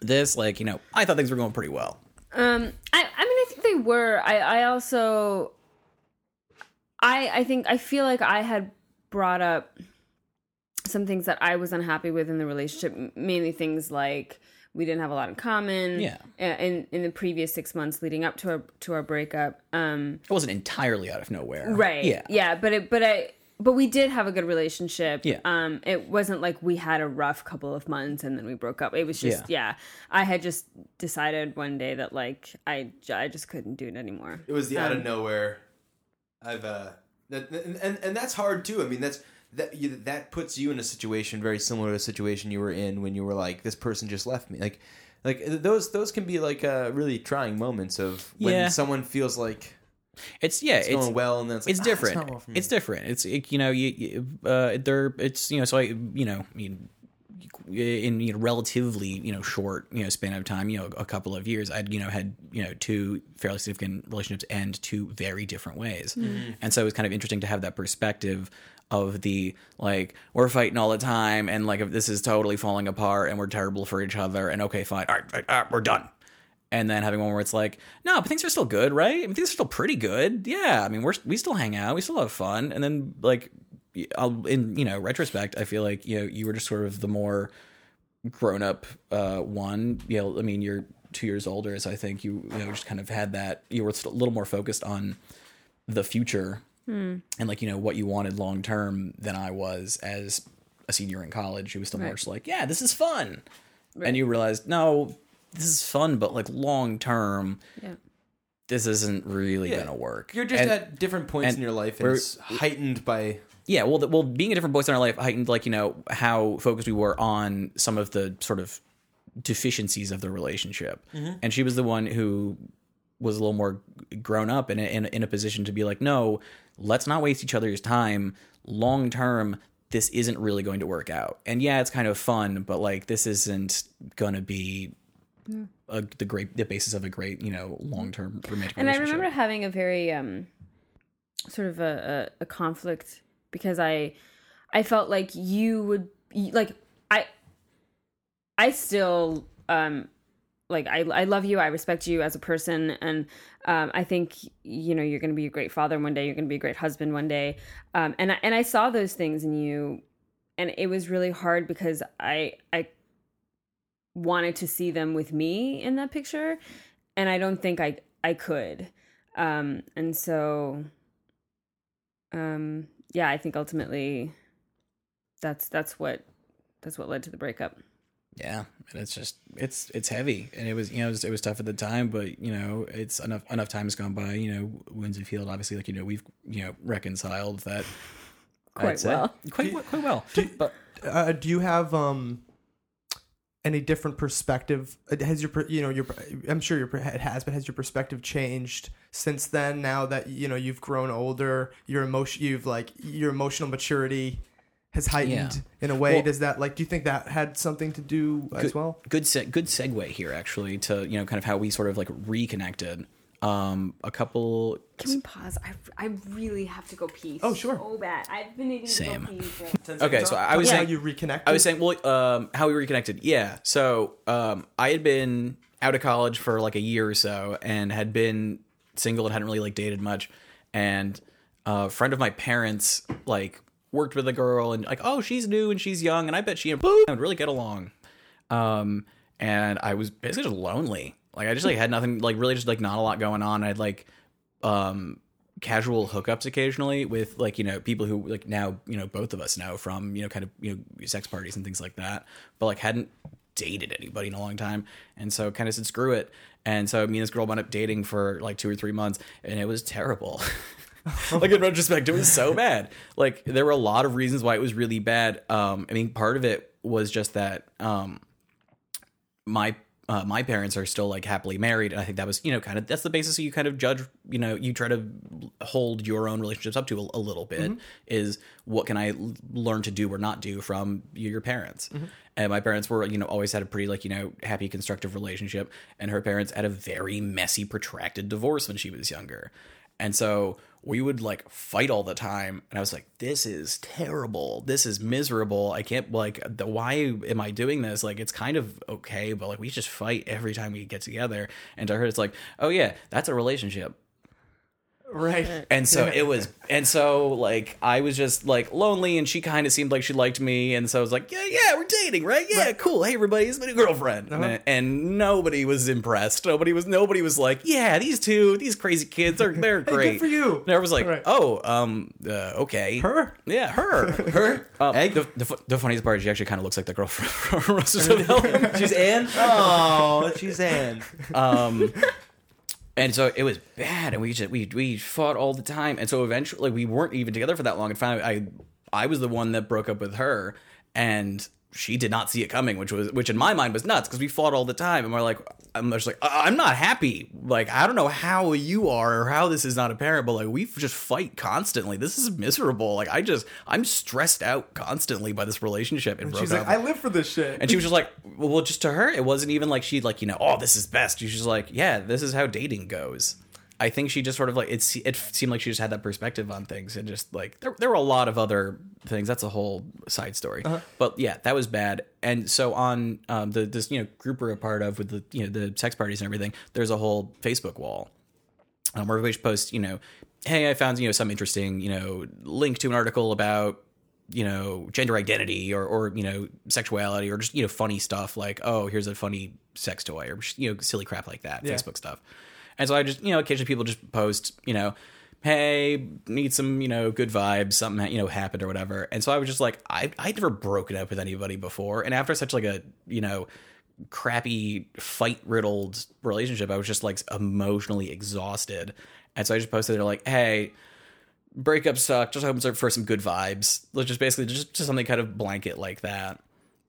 This like you know I thought things were going pretty well. um, I I mean, I think they were. I I also, I I think I feel like I had brought up some things that I was unhappy with in the relationship, mainly things like we didn't have a lot in common. Yeah. In in the previous six months leading up to our to our breakup. Um. It wasn't entirely out of nowhere. right Yeah. yeah but it but i but we did have a good relationship Yeah. um it wasn't like we had a rough couple of months and then we broke up it was just yeah, i had just decided one day that like i i just couldn't do it anymore It was the out Um, of nowhere. I've uh, that, and, and that's hard too. I mean, that's that you, that puts you in a situation very similar to a situation you were in when you were like, this person just left me. Like, like those those can be like uh, really trying moments of when Yeah. someone feels like It's yeah, it's, it's going well, and then it's like, it's "Ah, different. not well for me." it's different. It's it, you know you, you uh there it's you know so I you know I mean Uh, in you know relatively you know short you know span of time you know a couple of years I'd you know had you know two fairly significant relationships end two very different ways, mm-hmm. and so it was kind of interesting to have that perspective of the like we're fighting all the time and like if this is totally falling apart and we're terrible for each other and okay fine all right, all right, all right we're done and then having one where it's like, no, but things are still good, right? I mean, things are still pretty good. Yeah, I mean, we're we still hang out, we still have fun, and then like, I'll in you know retrospect, I feel like you know you were just sort of the more grown up uh, one. You know, I mean, you're two years older, so I think you you know just kind of had that. You were a little more focused on the future and like you know what you wanted long term than I was as a senior in college. Who was still more just like, yeah, this is fun, and you realized no. This is fun, but like long term, yeah this isn't really Yeah. gonna work. You're just And- at different points and in your life, and it's heightened by yeah. Well, the, well, being a different voice in our life heightened like you know how focused we were on some of the sort of deficiencies of the relationship, and she was the one who was a little more grown up and in, in a position to be like, no, let's not waste each other's time. Long term, this isn't really going to work out. And yeah, it's kind of fun, but like this isn't gonna be. A, the great the basis of a great you know long term romantic relationship. and i remember having a very um sort of a, a, a conflict because i i felt like you would like i i still um like I, I love you i respect you as a person and um, i think you know you're going to be a great father one day you're going to be a great husband one day. Um, and, I, and i saw those things in you and it was really hard because i i wanted to see them with me in that picture and i don't think i i could. Um and so um yeah i think ultimately that's that's what that's what led to the breakup Yeah, and it's just it's it's heavy, and it was you know it was, it was tough at the time, but you know it's enough enough time has gone by. You know, wounds have healed. Obviously, like you know we've you know reconciled that quite well quite quite well. but Uh, do you have um any different perspective? Uh, Has your you know your I'm sure your per- it has, but has your perspective changed since then? Now that you know you've grown older, your emotion you've like your emotional maturity has heightened Yeah. in a way. Well- Does that like do you think that had something to do as good, well? good se- good segue here actually to you know kind of how we sort of like reconnected. Um, a couple can we pause i, I really have to go pee Oh, sure. so bad i've been needing Same. to go pee for okay, so I was How saying you reconnect I was saying, well, um, how we reconnected. Yeah. So um, I had been out of college for like a year or so and had been single and hadn't really like dated much. And a friend of my parents like worked with a girl and like, oh, she's new and she's young and I bet she and I would really get along. Um, and I was basically just lonely. Like I just like had nothing, like really just like not a lot going on. I'd like, um, casual hookups occasionally with like you know people who like now you know both of us know from you know kind of you know sex parties and things like that but like hadn't dated anybody in a long time and so kind of said screw it and so me and this girl wound up dating for like two or three months and it was terrible. Like in retrospect it was so bad. Like there were a lot of reasons why it was really bad. Um i mean part of it was just that um my uh, my parents are still like happily married and i think that was you know kind of that's the basis you kind of judge you know you try to hold your own relationships up to a, a little bit is what can i l- learn to do or not do from your parents. And my parents were you know always had a pretty like you know happy constructive relationship and her parents had a very messy protracted divorce when she was younger. And so we would like fight all the time. And I was like, this is terrible. This is miserable. I can't like the why am I doing this? Like it's kind of okay, but like we just fight every time we get together. And to her it's like, oh yeah, that's a relationship. Right. And so it was, and so like I was just like lonely, and she kind of seemed like she liked me, and so I was like, yeah, yeah, we're dating, right? Yeah, cool. Hey, everybody, it's my new girlfriend, and, and nobody was impressed. Nobody was, nobody was like, yeah, these two, these crazy kids are they're great for you. And everyone was like, Right. oh, um, uh, okay, Her? yeah, her, Her Um, egg. The, the, the funniest part is she actually kind of looks like the girl from, from Arrested She's Anne. Oh, she's Anne. um and so it was bad and we just we we fought all the time. And so eventually we weren't even together for that long. And finally i i was the one that broke up with her and she did not see it coming which was which in my mind was nuts because we fought all the time. And we're like i'm just like "I- i'm not happy like i don't know how you are or how this is not apparent but like we just fight constantly this is miserable like i just i'm stressed out constantly by this relationship and She's broke like. I live for this shit. And she was just like, well, just to her, it wasn't even like she like you know, oh, this is best. She's just like, yeah, this is how dating goes. I think she just sort of like it. It seemed like she just had that perspective on things, and just like there, there were a lot of other things. That's a whole side story. But yeah, that was bad. And so on um, the this you know group we're a part of with the you know the sex parties and everything, there's a whole Facebook wall um, where everybody should post, you know, hey, I found you know some interesting you know link to an article about you know gender identity or or you know sexuality or just you know funny stuff like oh here's a funny sex toy or you know silly crap like that Yeah. Facebook stuff. And so I just you know occasionally people just post you know hey need some you know good vibes something you know happened or whatever. And so i was just like i i'd never broken up with anybody before. And after such like a you know crappy fight riddled relationship i was just like emotionally exhausted. And so i just posted there like hey breakup suck just hoping for some good vibes. Let's just basically just, just something kind of blanket like that.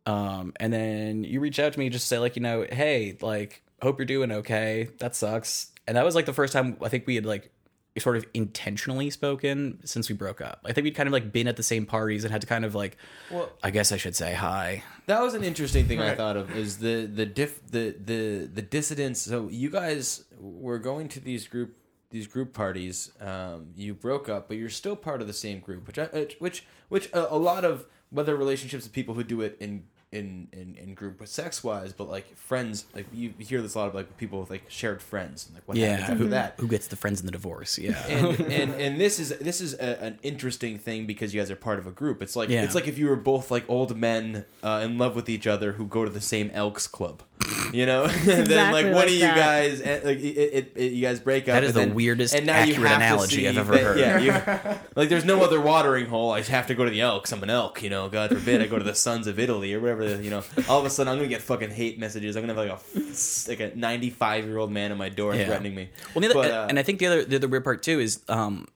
Um and then you reach out to me just say like you know hey like hope you're doing okay. That sucks and that was like the first time i think we had like sort of intentionally spoken since we broke up i think we'd kind of like been at the same parties and had to kind of like Well- i guess i should say hi That was an interesting thing I thought of is the the diff the the the dissidence. So you guys were going to these group these group parties. Um, you broke up, but you're still part of the same group, which I, uh, which which a, a lot of whether relationships with people who do it in in in, in group sex wise, but like friends, like you hear this a lot of like people with like shared friends, and like what yeah happens after who, that. who gets the friends in the divorce yeah and, and and this is this is a, an interesting thing because you guys are part of a group. It's like Yeah. it's like if you were both like old men uh, in love with each other who go to the same Elks Club, you know. and then exactly like one like of you guys, eh, like it, it, it, you guys break up. That is and the then- weirdest and now you accurate have to analogy see I've ever that- heard. Yeah, you, like there's no other watering hole. I have to go to the Elks. I'm an elk, you know. God forbid I go to the Sons of Italy or whatever. the- You know, all of a sudden I'm gonna get fucking hate messages. I'm gonna have like a like a 95 year old man at my door Yeah. threatening me. Well, the other, But, uh, and I think the other the other weird part too is um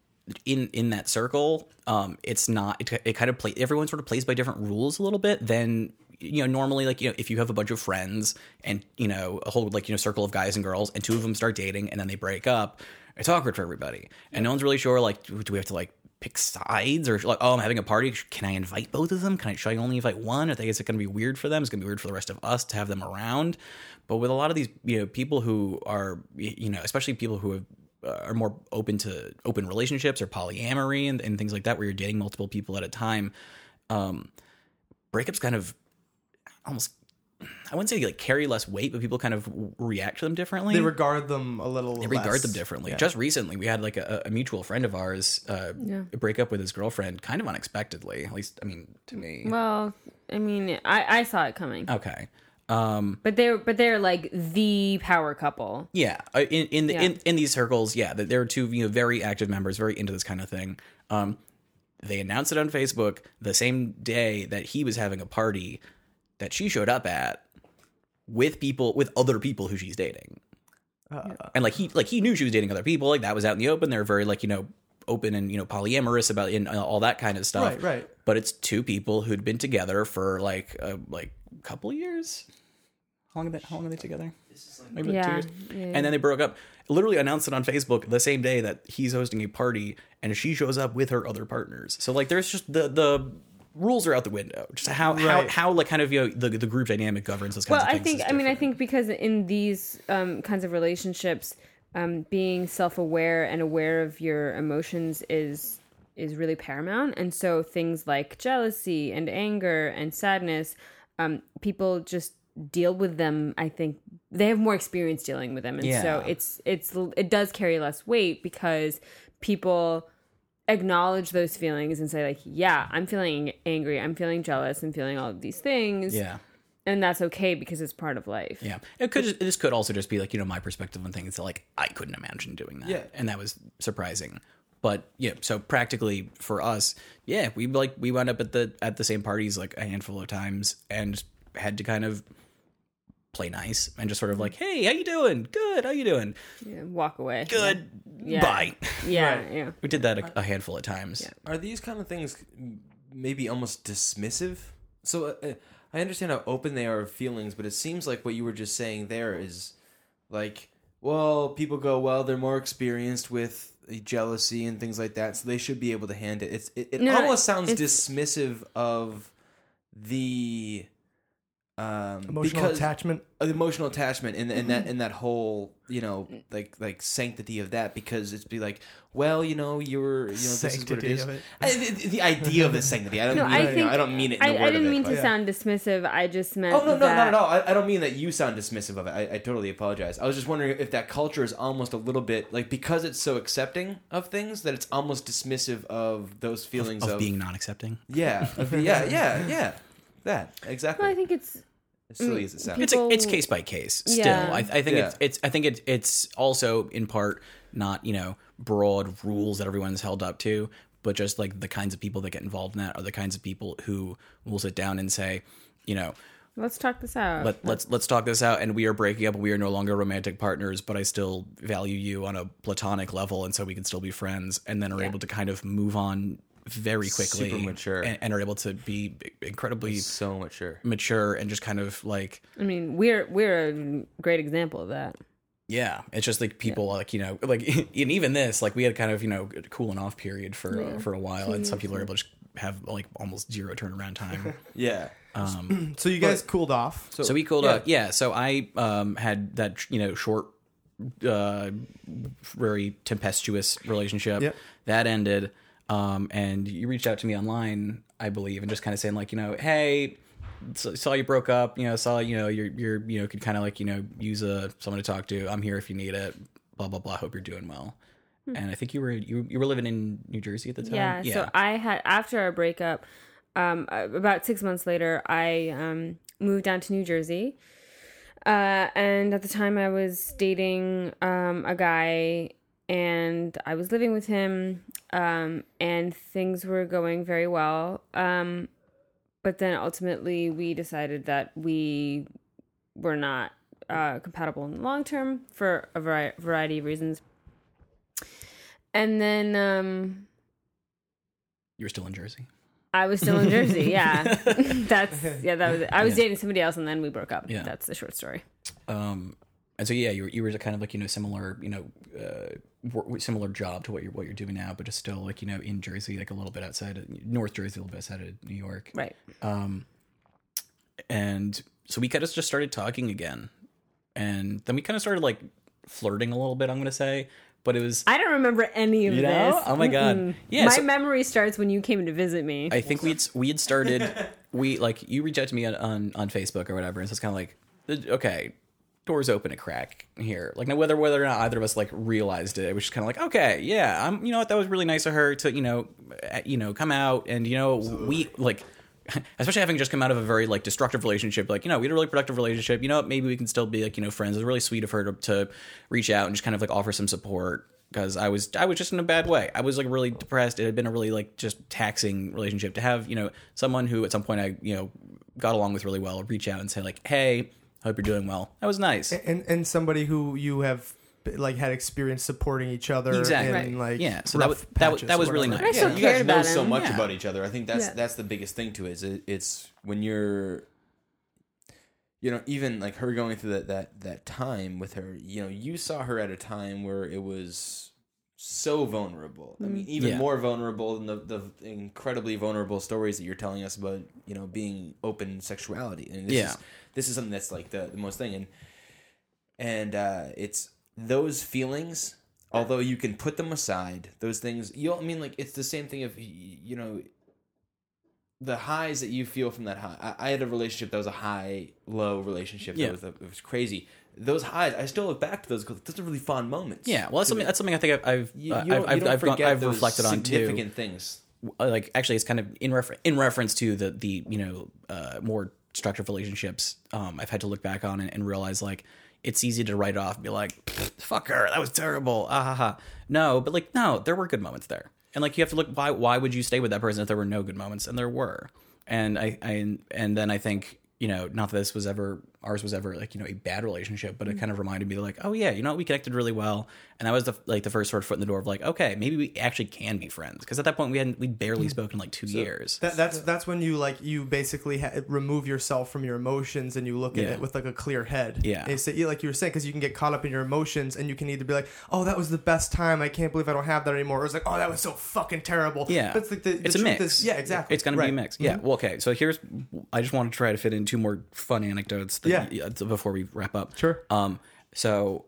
in in that circle um it's not it, it kind of play everyone sort of plays by different rules a little bit then you know normally like you know if you have a bunch of friends and you know a whole like you know circle of guys and girls and two of them start dating and then they break up it's awkward for everybody. And no one's really sure like do we have to like pick sides or like oh i'm having a party. Can i invite both of them? Can i should i only invite one? I think is it going to be weird for them? It's going to be weird for the rest of us to have them around? But with a lot of these you know people who are you know especially people who have uh, are more open to open relationships or polyamory and, and things like that where you're dating multiple people at a time um breakups kind of almost i wouldn't say like carry less weight but people kind of react to them differently they regard them a little. they regard less. them differently. Yeah. Just recently, we had like a, a mutual friend of ours uh, Yeah. break up with his girlfriend, kind of unexpectedly. At least, I mean, to me. Well, I mean, I, I saw it coming. Okay. Um, But they're but they're like the power couple. yeah, uh, in in, the, Yeah. in in these circles, yeah, that there are two you know very active members, very into this kind of thing. Um, they announced it on Facebook the same day that he was having a party that she showed up at with people with other people who she's dating. and like he like he knew she was dating other people, like that was out in the open. They're very like, you know, open and you know polyamorous about in uh, all that kind of stuff. Right, right. But it's two people who'd been together for like a like a couple years. How long are they, how long are they together? Maybe like two years. yeah. And then they broke up. Literally announced it on Facebook the same day that he's hosting a party, and she shows up with her other partners. So like, there's just the the rules are out the window. Just how how Right. how like kind of you know the the group dynamic governs those kinds Well, of I think is I mean I think because in these um, kinds of relationships, um, being self-aware and aware of your emotions is is really paramount. And so things like jealousy and anger and sadness, um, people just deal with them. I think they have more experience dealing with them, and so it's it's it does carry less weight because people acknowledge those feelings and say like yeah i'm feeling angry i'm feeling jealous i'm feeling all of these things yeah. and that's okay because it's part of life. Yeah, it could. Just, this could also just be like you know my perspective on things. That, like I couldn't imagine doing that. Yeah. and that was surprising. But yeah, so practically for us, yeah, we like we wound up at the at the same parties like a handful of times and had to kind of play nice and just sort of like, hey, how you doing? Good. How you doing? Yeah, walk away. Good. Yeah. Bye. Yeah, Right. yeah. We did that a, a handful of times. Are these kind of things maybe almost dismissive? So uh, I understand how open they are of feelings, but it seems like what you were just saying there is like, well, people go, well, they're more experienced with jealousy and things like that, so they should be able to handle it. It's, it, it No, almost sounds it's- dismissive of the um, Emotional because- attachment. uh, emotional attachment and and that and that whole you know like like sanctity of that because it's be like well you know you're you know this is what it Sanctity of it. I- the, the idea of the sanctity I don't No, mean I you know, I don't mean it in I, the word I didn't of it, mean but- to sound dismissive. I just meant Oh no, no, that, not at all. I, I don't mean that you sound dismissive of it. I, I totally apologize. I was just wondering if that culture is almost a little bit like because it's so accepting of things that it's almost dismissive of those feelings Of, of, being non-accepting. yeah, of yeah, yeah, yeah. That exactly. Well, I think it's as silly as it sounds. it's it's case by case still Yeah. I, I think Yeah. it's it's i think it's it's also in part not you know broad rules that everyone's held up to but just like the kinds of people that get involved in that are the kinds of people who will sit down and say you know let's talk this out. let, let's let's talk this out and we are breaking up we are no longer romantic partners but i still value you on a platonic level and so we can still be friends and then are able to kind of move on very quickly Super mature. and, and are able to be incredibly so mature. mature and just kind of like I mean, we're we're a great example of that. Yeah, it's just like people like you know like and even this like we had kind of you know a cooling off period for uh, for a while and some people are able to just have like almost zero turnaround time. Yeah. Um, So you guys cooled off. so we cooled yeah. up. Yeah, so I um had that you know short, uh, very tempestuous relationship Yep. that ended. Um, and you reached out to me online, I believe, and just kind of saying like you know hey. Saw you broke up, you know. Saw you know you're you're you know could kind of like you know use a someone to talk to. I'm here if you need it. Blah blah blah. Hope you're doing well. And I think you were you you were living in New Jersey at the time. Yeah, So I had after our breakup, um, about six months later, I um, moved down to New Jersey. Uh, and at the time, I was dating um, a guy, and I was living with him, um, and things were going very well. Um, but then ultimately, we decided that we were not uh, compatible in the long term for a vari- variety of reasons. And then um, you were still in Jersey. I was still in Jersey. Yeah, that's yeah. That was it. I was dating somebody else, and then we broke up. Yeah. that's the short story. Um, and so yeah, you were, you were kind of like you know similar you know uh, similar job to what you're what you're doing now, but just still like you know in Jersey, like a little bit outside of North Jersey, a little bit outside of New York. Right. Um, and so we kind of just started talking again, and then we kind of started like flirting a little bit. I'm gonna say, but it was I don't remember any of You this. know? Oh my God. Mm-mm. Yeah, my so- memory starts when you came to visit me. I think we'd we had started we like you reached out to me on on, on Facebook or whatever, and so it's kind of like okay, doors open a crack here. Like now whether whether or not either of us like realized it, it was just kind of like okay, yeah, I'm you know what that was really nice of her to you know uh, you know come out and you know we like especially having just come out of a very like destructive relationship. Like you know, we had a really productive relationship. You know, maybe we can still be like you know friends. It was really sweet of her to, to reach out and just kind of like offer some support because I was I was just in a bad way. I was like really depressed. It had been a really like just taxing relationship to have you know someone who at some point I you know got along with really well reach out and say like, hey, hope you're doing well. That was nice. and and somebody who you have like had experience supporting each other Exactly. in like Yeah, so that was- that was- that was really nice yeah, still you guys know so much Yeah. about each other. I think that's Yeah. that's the biggest thing to it. Is it, it's when you're, you know, even like her going through that that that time with her. You know, you saw her at a time where it was so vulnerable. I mean, mm-hmm. even Yeah. more vulnerable than the the incredibly vulnerable stories that you're telling us about. You know, being open sexuality. And this Yeah. is, this is something that's like the, the most thing and and uh, it's those feelings although you can put them aside those things you know, i mean like it's the same thing y- you know the highs that you feel from that high i, I had a relationship that was a high low relationship Yeah. that was, it was crazy those highs i still look back to those because those are really fond moments Yeah, well, that's something. That's something I think I've I've you, uh, you I've, I've, gone, I've reflected on too. significant things like actually it's kind of in refer- in reference to the the you know uh, more structured relationships um, I've had to look back on and, and realize like it's easy to write off and be like fuck her that was terrible ah ha ha. No but like no there were good moments there. And like you have to look why why would you stay with that person if there were no good moments? And there were. And I, I and then I think you know not that this was ever ours was ever like you know a bad relationship but it mm. kind of reminded me like oh yeah you know we connected really well and that was the like the first sort of foot in the door of like okay maybe we actually can be friends because at that point we hadn't we'd barely mm. spoken in like two years That, that's that's when you like you basically ha- remove yourself from your emotions and you look at Yeah. it with like a clear head. Yeah. And so, like you were saying, because you can get caught up in your emotions and you can either be like, "Oh, that was the best time. I can't believe I don't have that anymore," or it's like, "Oh, that was so fucking terrible." Yeah, But it's like the, the it's a mix. is- yeah, exactly. It's gonna Right. be a mix. Yeah. Mm-hmm. Well, okay. So here's, I just want to try to fit in two more fun anecdotes. That, Yeah. Before we wrap up. Sure. Um. So,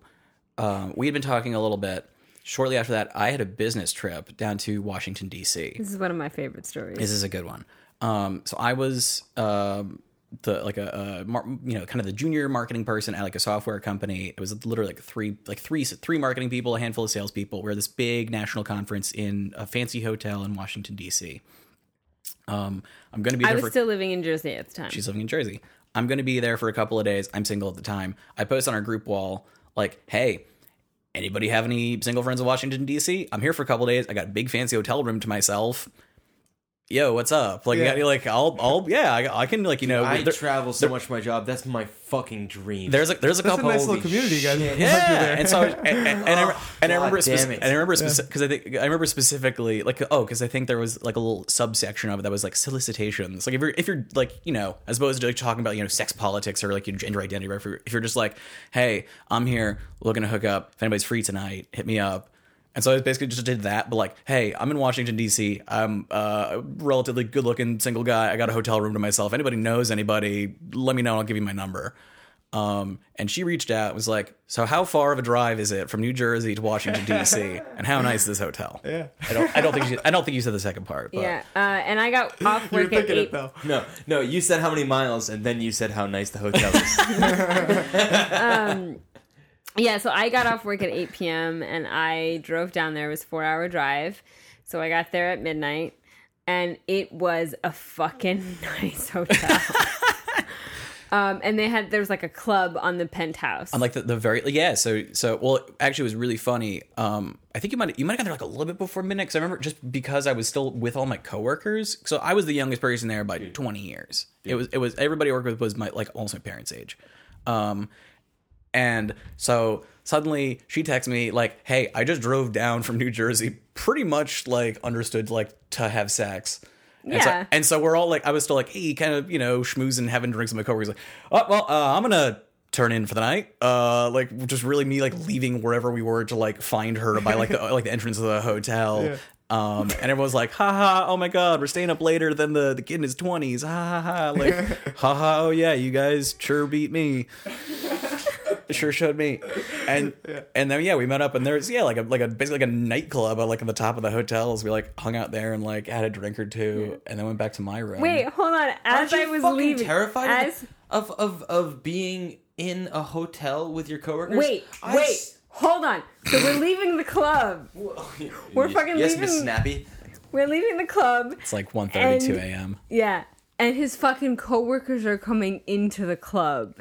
um, we had been talking a little bit. Shortly after that, I had a business trip down to Washington D.C. This is one of my favorite stories. This is a good one. Um. So I was um the like a, a mar- you know kind of the junior marketing person at like a software company. It was literally like three like three three marketing people, a handful of salespeople. We're at this big national conference in a fancy hotel in Washington D.C. Um, I'm going to be I was for. still living in Jersey at the time. she's living in Jersey. I'm going to be there for a couple of days. I'm single at the time. I post on our group wall like, "Hey, anybody have any single friends in Washington D.C.? I'm here for a couple of days. I got a big fancy hotel room to myself. Yo, what's up? Like, Yeah. yeah. like I'll, I'll, yeah, I, I can, like, you know, i there- travel so much for my job that's my fucking dream there's a, there's a That's a couple. nice little community, guys. shit. Yeah, and so and, and, and I, and I God remember damn speci- it. and I remember because I think I remember specifically like oh because I think there was like a little subsection of it that was like solicitations like if you're if you're like you know as opposed to like talking about you know sex politics or like your gender identity or if you're, if you're just like hey I'm here looking to hook up if anybody's free tonight hit me up and so I basically just did that but like hey I'm in Washington D.C. I'm uh, a relatively good looking single guy I got a hotel room to myself anybody knows anybody let me know I'll give you my number. Um, and she reached out and was like, So how far of a drive is it from New Jersey to Washington DC? and how nice is this hotel? Yeah. I don't I don't think she, I don't think you said the second part, but yeah, uh, and I got off You're work at thinking eight. it though. no no you said how many miles and then you said how nice the hotel is Yeah, so I got off work at 8 p.m. and I drove down there. It was a four hour drive. So I got there at midnight and it was a fucking nice hotel. um, and they had, there was like a club on the penthouse. on like the, the very yeah so so well actually it was really funny um i think you might you might have got there like a little bit before midnight because i remember just because i was still with all my coworkers so i was the youngest person there by 20 years it was it was everybody i worked with was my like almost my parents age um and so suddenly she texts me like hey i just drove down from new jersey pretty much like understood like to have sex and so, Yeah. and so we're all like, I was still like, hey, kind of, you know, schmoozing, having drinks with my coworkers. Like, oh, well, uh, I'm gonna turn in for the night. Uh, like, just really me like leaving wherever we were to like find her by like the like the entrance of the hotel. Um, and everyone's like, ha ha, oh my god, we're staying up later than the the kid in his twenties. Ha ha ha, like, ha ha, oh yeah, you guys sure beat me. It sure showed me. And and then yeah, we met up and there's yeah, like a like a basically like a nightclub like at the top of the hotels. We like hung out there and like had a drink or two and then went back to my room. Wait, hold on. As Aren't you I was fucking leaving, terrified as of, of of being in a hotel with your coworkers wait, I wait, s- hold on. So we're leaving the club. We're fucking yes leaving- miss snappy We're leaving the club. It's like 1.32 a.m. Yeah. and his fucking coworkers are coming into the club,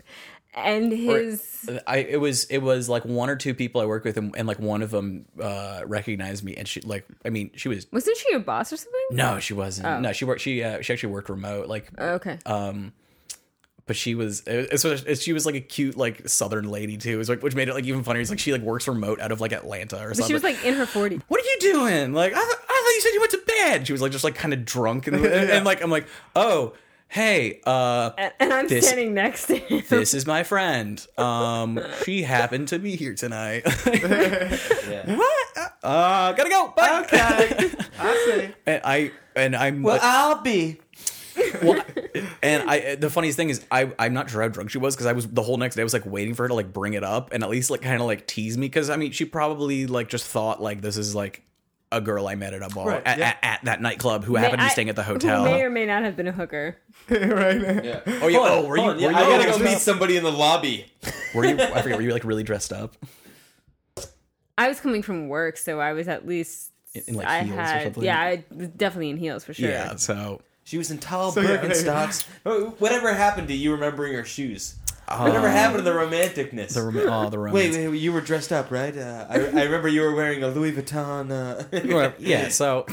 and his I it was it was like one or two people I worked with, and, and like one of them uh, recognized me, and she like I mean she was wasn't she your boss or something? no she wasn't Oh. no she worked she uh, she actually worked remote like Okay. um but she was it, it's it's- she was like a cute like southern lady too it was like which made it like even funnier it's like she like works remote out of like atlanta or but something she was like in her 40s. what are you doing like i, th- I thought you said you went to bed she was like just like kind of drunk and, and, and, like i'm like oh hey uh And, and I'm This- standing next to him. this is my friend um she happened to be here tonight Yeah. what uh gotta go bye Okay. I see. and i and i'm Well, I'll be. well, and I the funniest thing is I I'm not sure how drunk she was because I was the whole next day I was like waiting for her to like bring it up and at least like kind of like tease me because I mean she probably like just thought like this is like a girl I met at a bar Right, at, yeah. at, at that nightclub who happened to May- be staying at the Who hotel. may or may not have been a hooker. right. Yeah. Oh, yeah. Oh, were you- hold. Yeah, were you I gotta dressed go meet somebody in the lobby. Were you I forget were you like really dressed up? I was coming from work, so I was at least. In- in, like, I heels or had, something? yeah, I was definitely in heels for sure. Yeah, so She was in tall So, yeah, Birkenstocks. Oh, Whatever happened to you remembering her shoes? Whatever happened to the romanticness? the rom- oh the romance. Wait, wait, wait, you were dressed up, right? Uh, I, I remember you were wearing a Louis Vuitton. Uh... Well, yeah, so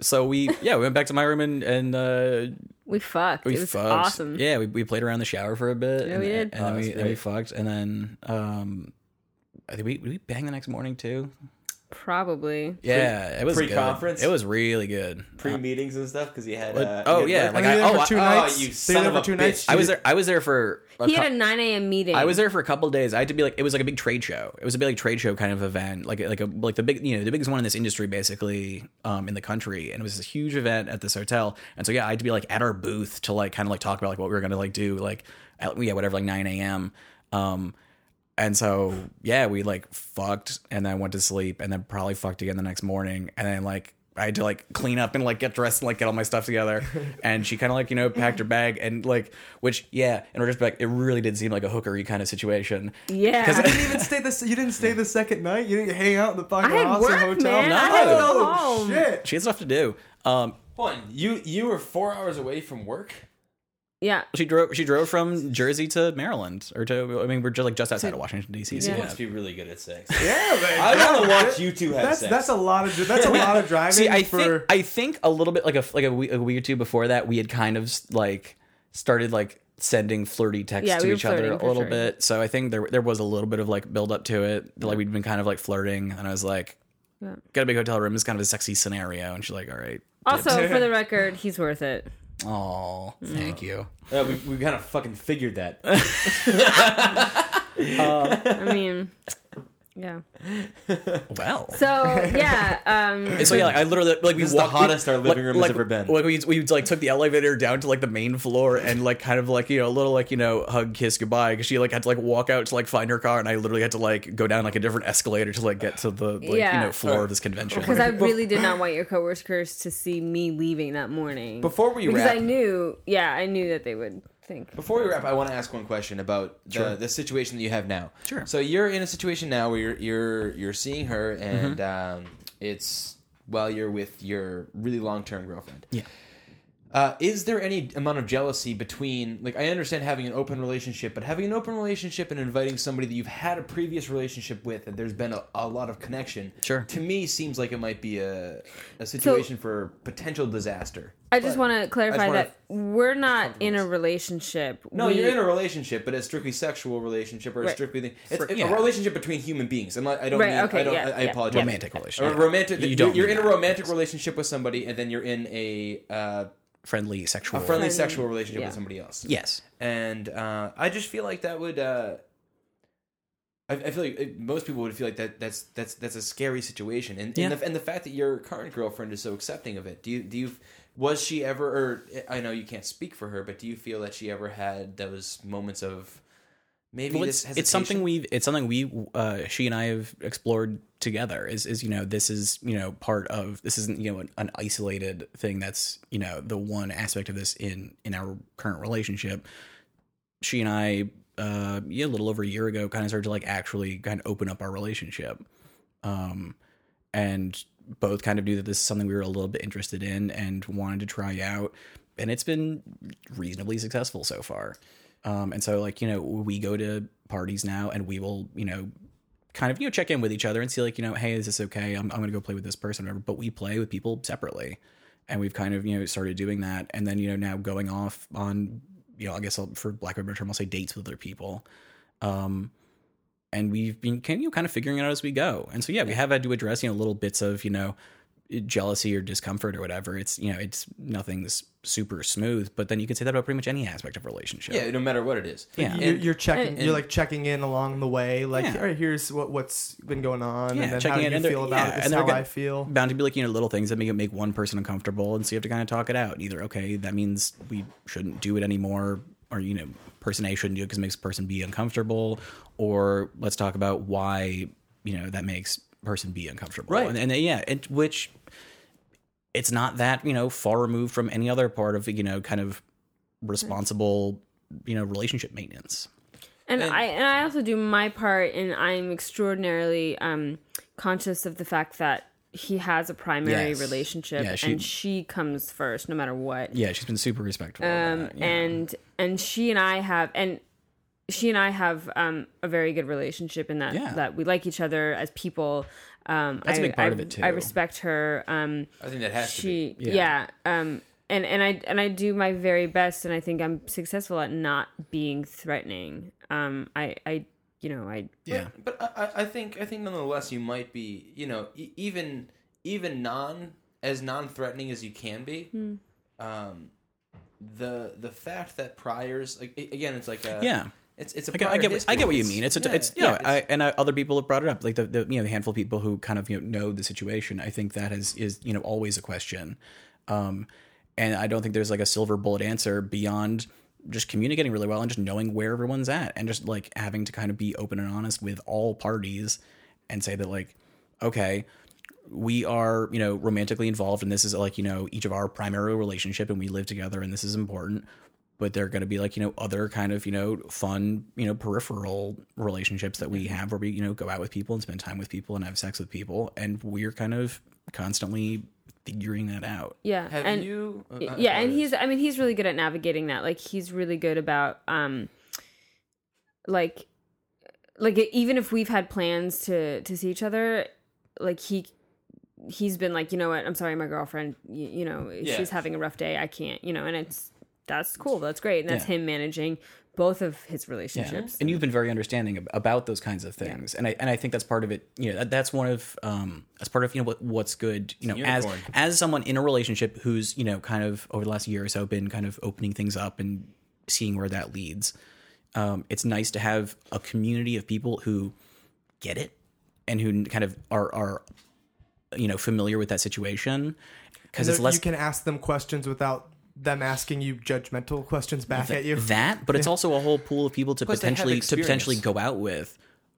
so we yeah we went back to my room and and uh, We fucked. we it was fucked. awesome. Yeah, we, we played around the shower for a bit. Yeah, and, we did. And Oh, then we that's then we great. fucked, and then um, I think we did we bang the next morning too. Probably. Yeah, it was pre-conference? It was really good. Pre-meetings and stuff because you had. Uh, oh, you yeah, had like Were you I- there oh, for I- two oh, nights? you They were son there of for a two bitch. nights. I was there. I was there for. A He cou- had a 9 a.m. meeting. I was there for a couple days. I had to be like, it was like a big trade show. It was a big like trade show kind of event, like like a like the big you know the biggest one in this industry basically um, in the country, and it was a huge event at this hotel. And so yeah, I had to be like at our booth to like kind of like talk about like what we were gonna like do like at, yeah whatever like nine a.m. Um, and so yeah, we like fucked and then went to sleep and then probably fucked again the next morning and then like. I had to like clean up and like get dressed and like get all my stuff together. And she kind of like, you know, packed her bag and like, which, yeah, in retrospect, it really did seem like a hookery kind of situation. Yeah. Because you didn't even stay this. You didn't stay the second night. You didn't hang out in the fucking I had Austin work, hotel. man. I had to go Oh, home. Shit. She had stuff to do. Um, Hold on, you you were four hours away from work. Yeah. she drove. She drove from Jersey to Maryland, or to. I mean, we're just like just outside of Washington D.C. So Yeah. You yeah. must be really good at sex. Yeah, man. I want to watch you two have That's sex. that's a lot of that's a lot of driving See, I for. think I think a little bit like a like a week, a week or two before that, we had kind of like started like sending flirty texts Yeah, to we each other a little sure. bit. So I think there there was a little bit of like build up to it. Like we'd been kind of like flirting, and I was like, Yeah. "Got a big hotel room." It's kind of a sexy scenario, and she's like, "All right." Also, for the record, he's worth it. Oh, thank you. Uh, we we kind of fucking figured that. I mean, yeah. Well, So yeah, um, so yeah, like, I literally like we This is the hottest we, our living like, room has like, ever been. Like we we like took the elevator down to like the main floor and like kind of like you know a little like you know hug kiss goodbye because she like had to like walk out to like find her car and I literally had to like go down like a different escalator to like get to the like Yeah. you know floor of this convention. because I really did not want your coworkers to see me leaving that morning. Before we because wrap, I knew, yeah, I knew that they would think. Before we wrap, I want to ask one question about the, Sure. the situation that you have now. Sure. So you're in a situation now where you're you're you're seeing her, and Mm-hmm. um, it's while you're with your really long term girlfriend. Yeah. Uh, is there any amount of jealousy between, like, I understand having an open relationship, but having an open relationship and inviting somebody that you've had a previous relationship with, and there's been a, a lot of connection. Sure. To me, seems like it might be a a situation for potential disaster. I just want to clarify that we're not in a relationship. No, We- you're in a relationship, but a strictly sexual relationship or a Right. strictly it's For- a yeah. relationship between human beings. And I I don't Right, mean okay, I don't yeah, I, I yeah, apologize. romantic A relationship. romantic. You You don't are mean in a romantic relationship with somebody, and then you're in a uh, Friendly sexual. a friendly Friendly, sexual relationship yeah. with somebody else. Yes. And uh, I just feel like that would. Uh, I, I feel like uh, most people would feel like that. That's that's that's a scary situation, and Yeah. and, the, and the fact that your current girlfriend is so accepting of it. Do you do you was she ever? Or I know you can't speak for her, but do you feel that she ever had those moments of maybe well, this it's, it's something hesitation? we it's something we uh, she and I have explored together is is you know this is you know part of this isn't you know an, an isolated thing that's you know the one aspect of this in in our current relationship she and I uh yeah a little over a year ago kind of started to like actually kind of open up our relationship um and both kind of knew that this is something we were a little bit interested in and wanted to try out and it's been reasonably successful so far. Um, and so like you know we go to parties now, and we will you know kind of you know check in with each other and see like you know hey is this okay I'm I'm gonna go play with this person or whatever. But we play with people separately, and we've kind of you know started doing that, and then you know now going off on you know I guess I'll, for lack of a better term I'll say dates with other people. Um, and we've been kind of, you know, kind of figuring it out as we go. And so yeah, we have had to address you know little bits of you know jealousy or discomfort or whatever. It's you know it's nothing's super smooth, but then you could say that about pretty much any aspect of a relationship. Yeah, no matter what it is. Yeah. You're, you're checking. And- you're like checking in along the way. Like, Yeah. all right, here's what what's been going on, Yeah, and then how checking do in, you and they're- feel about yeah, it? This and how I feel. bound to be like you know little things that make it make one person uncomfortable, and so you have to kind of talk it out. Either okay, that means we shouldn't do it anymore, or you know, person A shouldn't do it because it makes person B uncomfortable, or let's talk about why you know that makes person be uncomfortable. Right. and, and yeah, it, which it's not that you know far removed from any other part of you know kind of responsible you know relationship maintenance. And, And- I and I also do my part, and I'm extraordinarily um, conscious of the fact that he has a primary Yes. relationship, Yeah, she- and she comes first, no matter what. Yeah, she's been super respectful. Um, that, yeah. and and she and I have and she and I have um, a very good relationship in that Yeah. that we like each other as people. Um, That's a I- big part I- of it, too. I respect her. Um, I think that has to be. she Yeah. yeah. um and and i and i do my very best and i think i'm successful at not being threatening um i i you know i yeah. But I, I- I think I think nonetheless you might be you know e- even even non as non threatening as you can be. Um, the the fact that priors like again it's like a Yeah. It's it's a I get, I get, what, I get what you mean. It's a, yeah, it's yeah, yeah, it's- I, and I, other people have brought it up, like the, the you know the handful of people who kind of you know know the situation. I think that is is you know always a question, um, and I don't think there's like a silver bullet answer beyond just communicating really well and just knowing where everyone's at and just like having to kind of be open and honest with all parties and say that like okay we are you know romantically involved and this is like you know each of our primary relationship and we live together and this is important but they're going to be like you know other kind of you know fun you know peripheral relationships that we have where we you know go out with people and spend time with people and have sex with people and we're kind of constantly figuring that out. Yeah Have and you? uh, uh, yeah and he's i mean he's really good at navigating that. Like he's really good about um like like even if we've had plans to to see each other like he he's been like you know what? I'm sorry my girlfriend you, you know Yeah. she's having a rough day. I can't you know and it's that's cool that's great and that's Yeah. him managing both of his Yeah. relationships And you've been very understanding about those kinds of things. And I and I think that's part of it, you know, that, that's one of um that's part of, you know, what what's good, you know, as as someone in a relationship who's, you know, kind of over the last year or so been kind of opening things up and seeing where that leads. Um it's nice to have a community of people who get it and who kind of are are you know, familiar with that situation because it's less you can ask them questions without them asking you judgmental questions back at you. that, but it's also a whole pool of people to Plus potentially to potentially go out with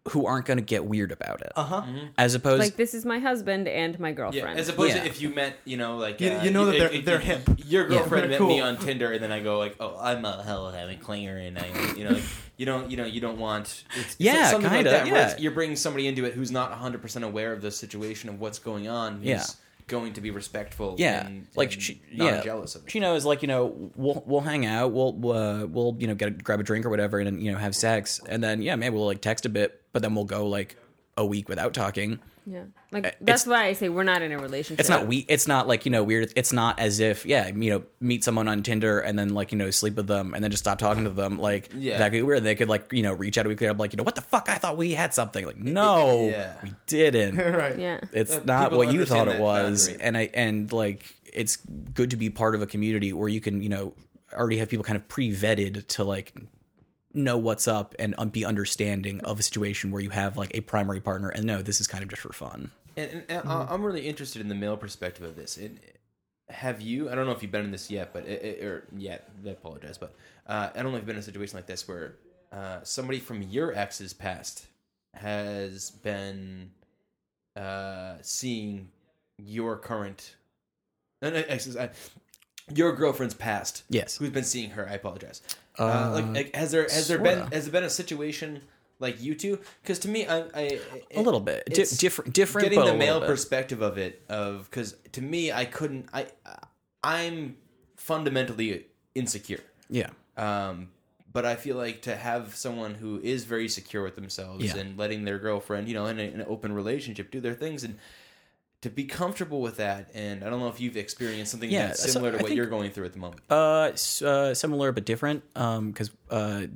who aren't going to get weird about it. Uh Uh-huh. huh. As opposed, like this is my husband and my Yeah, girlfriend as opposed Yeah. to if you met, you know, like You- uh, you know that they're- if- they're if hip. Your girlfriend they're met me on Tinder, and then I go like, "Oh, I'm a hell of having clinger," and I, you know, like, you don't, you know, you don't want, it's, Yeah, something kinda, like that, yeah. You're bringing somebody into it who's not 100 percent aware of the situation of what's going on. Yeah. Going to be respectful. yeah, and, like and she, not yeah, jealous of it. She knows, like you know, we'll we'll hang out, we'll uh, we'll you know get a, grab a drink or whatever, and then, you know have sex, and then yeah, maybe we'll like text a bit, but then we'll go like a week without talking. Yeah like it's- that's why i say we're not in a relationship It's not we. It's not like you know weird. It's not as if yeah you know meet someone on Tinder and then like you know sleep with them and then just stop talking to them like Yeah. that could be weird. They could like you know reach out a week later like you know what the fuck I thought we had something like no Yeah. we didn't. right. yeah It's Uh, not what you thought it was, boundary. and I and like it's good to be part of a community where you can you know already have people kind of pre vetted to like know what's up and um, be understanding of a situation where you have like a primary partner and no this is kind of just for fun. And, and, and I- I'm really interested in the male perspective of this. And have you? I don't know if you've been in this yet, but it, it- or yet. I apologize, but uh, I don't know if you've been in a situation like this where uh, somebody from your ex's past has been uh, seeing your current, no, no, exes, uh, your girlfriend's past. Yes. who's been seeing her? I apologize. Uh, like, like, has there has there been has there been a situation like you two? Because to me, I, I A little bit Di- different, different, getting the male perspective of it of because to me i couldn't i i'm fundamentally insecure. Yeah. Um, but I feel like to have someone who is very secure with themselves Yeah. and letting their girlfriend, you know, in, a, in an open relationship, do their things and to be comfortable with that. And I don't know if you've experienced something Yeah, that's so similar to what think- you're going through at the moment. Uh, uh similar but different. Um, because uh,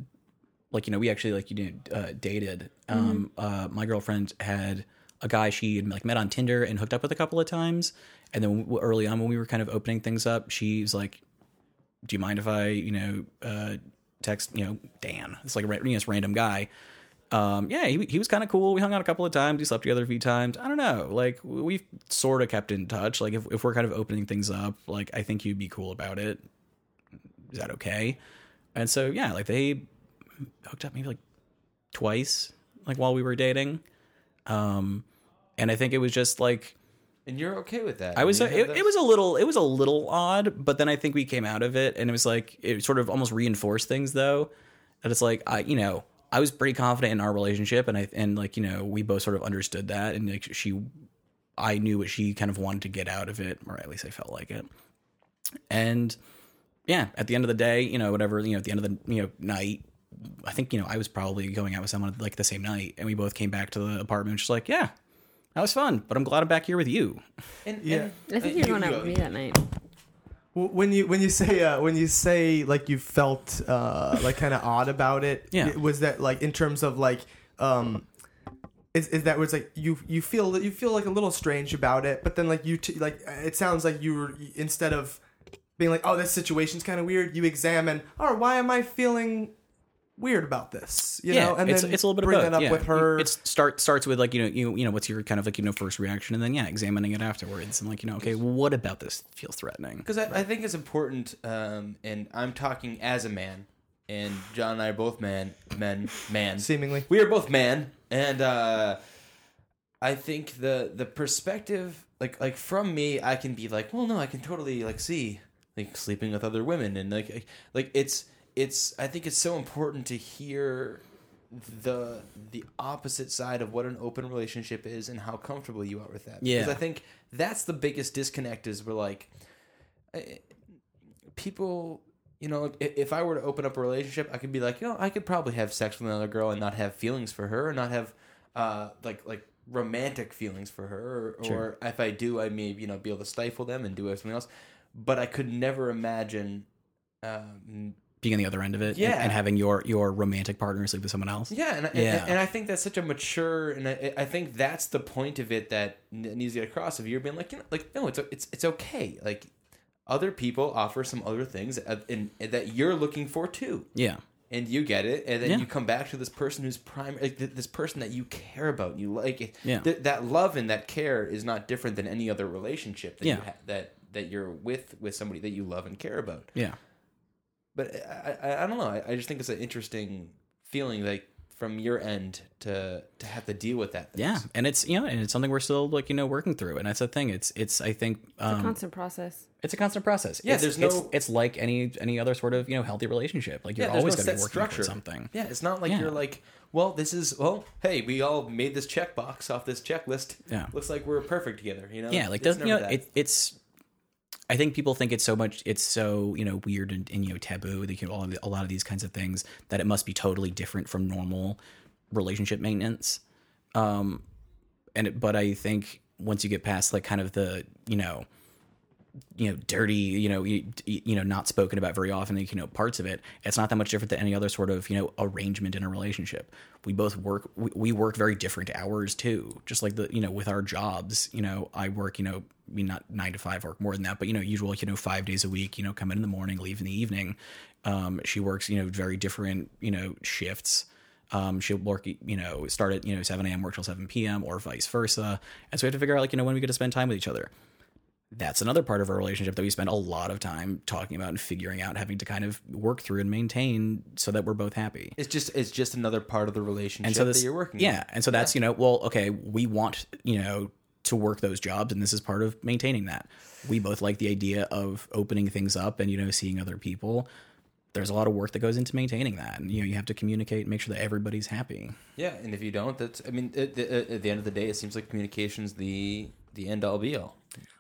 like you know, we actually like you know uh, dated. Um, uh, my girlfriend had a guy she had like met on Tinder and hooked up with a couple of times, and then early on when we were kind of opening things up, she's like, "Do you mind if I, you know, uh, text, you know, Dan? It's like a you know, this random guy." Um, yeah, he, he was kind of cool. We hung out a couple of times. We slept together a few times. I don't know. Like we've sort of kept in touch. Like if, if we're kind of opening things up, like I think you'd be cool about it is that okay? And so yeah, like they hooked up maybe like twice, like while we were dating. Um, and I think it was just like And you're okay with that. I was. Have It, it was a little. It was a little odd, but then I think we came out of it, and it was like it sort of almost reinforced things though. That it's like I, you know, I was pretty confident in our relationship, and I and like you know we both sort of understood that, and like she, I knew what she kind of wanted to get out of it, or at least I felt like it. And yeah, at the end of the day, you know, whatever, you know, at the end of the you know night, I think you know I was probably going out with someone like the same night, and we both came back to the apartment, just like yeah. That was fun, but I'm glad I'm back here with you. And, Yeah. I think you're going out with me that night. When you when you say uh, when you say like you felt uh, like kind of odd about it, Yeah. was that like in terms of like um, is, is that was like you you feel that you feel like a little strange about it, but then like you t- like it sounds like you were instead of being like oh this situation's kind of weird, you examine oh why am I feeling weird about this, you know, and it's, then it's a little bit bring of both. that up yeah. with her. It start starts with like you know you you know what's your kind of like you know first reaction, and then yeah, examining it afterwards, and like you know okay, what about this feels threatening? because I, I think it's important, um, and I'm talking as a man, and John and I are both man, men, man. seemingly. We are both man, and uh, I think the the perspective, like like from me, I can be like, well, no, I can totally like see like sleeping with other women, and like like it's it's. I think it's so important to hear the the opposite side of what an open relationship is and how comfortable you are with that. Yeah. because I think that's the biggest disconnect. Is we're like I- people you know if, if i were to open up a relationship i could be like you know i could probably have sex with another girl and not have feelings for her or not have uh like like romantic feelings for her or, or if i do i may you know be able to stifle them and do something else but i could never imagine um Being on the other end of it, Yeah. and, having your your romantic partner sleep with someone else. yeah, and, Yeah. and and I think that's such a mature, and I, I think that's the point of it that needs to get across. Of you're being like, you know, like no, it's it's it's okay. Like other people offer some other things that, in, that you're looking for too, yeah, and you get it, and then Yeah. you come back to this person who's prime, like th- this person that you care about, and you like it. Yeah. Th- that love and that care is not different than any other relationship that Yeah. you ha- that that you're with with somebody that you love and care about yeah. But I, I, I don't know. I, I just think it's an interesting feeling, like from your end to to have to deal with that. Yeah, and it's you know, and it's something we're still like you know working through, and that's the thing. It's it's I think um, Constant process. it's a constant process. Yeah, it's, there's no- it's like any any other sort of you know healthy relationship. Like you're Yeah, always no going to be working structure. for something. Yeah, it's not like Yeah. you're like, well, this is well, hey, we all made this checkbox off this checklist. Yeah. looks like we're perfect together. You know. yeah like It's doesn't you know that. it, it's i think people think it's so much it's so you know weird and, and you know taboo they can all a lot of these kinds of things that it must be totally different from normal relationship maintenance. Um and it, but i think once you get past like kind of the you know you know dirty you know you, you know not spoken about very often you know parts of it it's not that much different than any other sort of you know arrangement in a relationship we both work we, we work very different hours too just like the you know with our jobs you know i work you know I mean not nine to five work more than that but you know usual you know five days a week you know come in in the morning leave in the evening um she works you know very different you know shifts um, she'll work, you know, start at, you know, 7 a.m., work till 7 p.m., or vice versa. And so we have to figure out, like, you know, when we get to spend time with each other that's another part of our relationship that we spend a lot of time talking about and figuring out, having to kind of work through and maintain so that we're both happy. It's just it's just another part of the relationship And so this, that you're working. yeah, and so that's you know, well, okay, we want you know to work those jobs, and this is part of maintaining that. We both like the idea of opening things up and you know seeing other people. There's a lot of work that goes into maintaining that, and you know you have to communicate and make sure that everybody's happy. yeah. And if you don't, that's I mean, at, at, at the end of the day, it seems like communication's the the end all be all.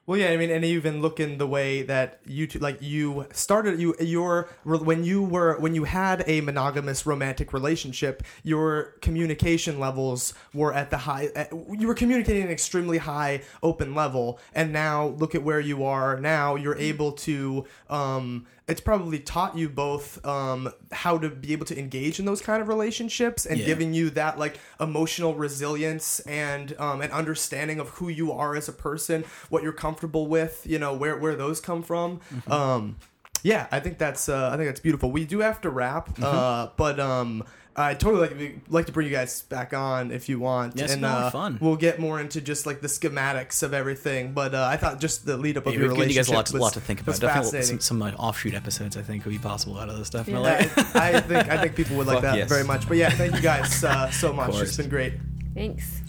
Well, yeah, I mean, and even look in the way that you two, like you started, you your when you were when you had a monogamous romantic relationship, your communication levels were at the high. At, you were communicating at an extremely high open level, and now look at where you are now. You're able to. Um, it's probably taught you both um, how to be able to engage in those kind of relationships and Yeah. giving you that like emotional resilience and um, an understanding of who you are as a person, what you're comfortable with, you know, where where those come from. Mm-hmm. Um, yeah, I think that's uh, I think that's beautiful. We do have to wrap, Mm-hmm. uh, but um, I totally like, like to bring you guys back on if you want. Yes, and no, uh, fun. We'll get more into just like the schematics of everything. But uh, I thought just the lead up of Yeah, your we've given you guys relationship a lot, to, was, lot to think about. was Definitely fascinating. some, some like, offshoot episodes I think would be possible out of this. Yeah, I, I think I think people would like Fuck that yes. very much. But yeah, thank you guys uh, so much. It's been great. Thanks.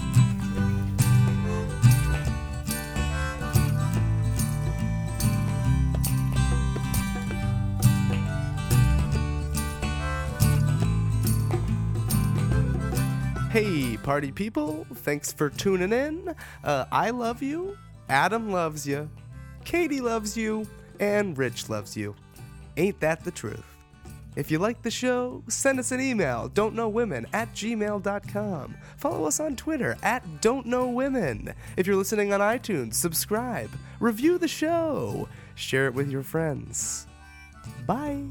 Hey, party people! Thanks for tuning in. Uh, I love you. Adam loves you. Katie loves you. And Rich loves you. Ain't that the truth? If you like the show, send us an email, don'tknowwomen at gmail.com. Follow us on Twitter at don'tknowwomen. If you're listening on iTunes, subscribe, review the show, share it with your friends. Bye.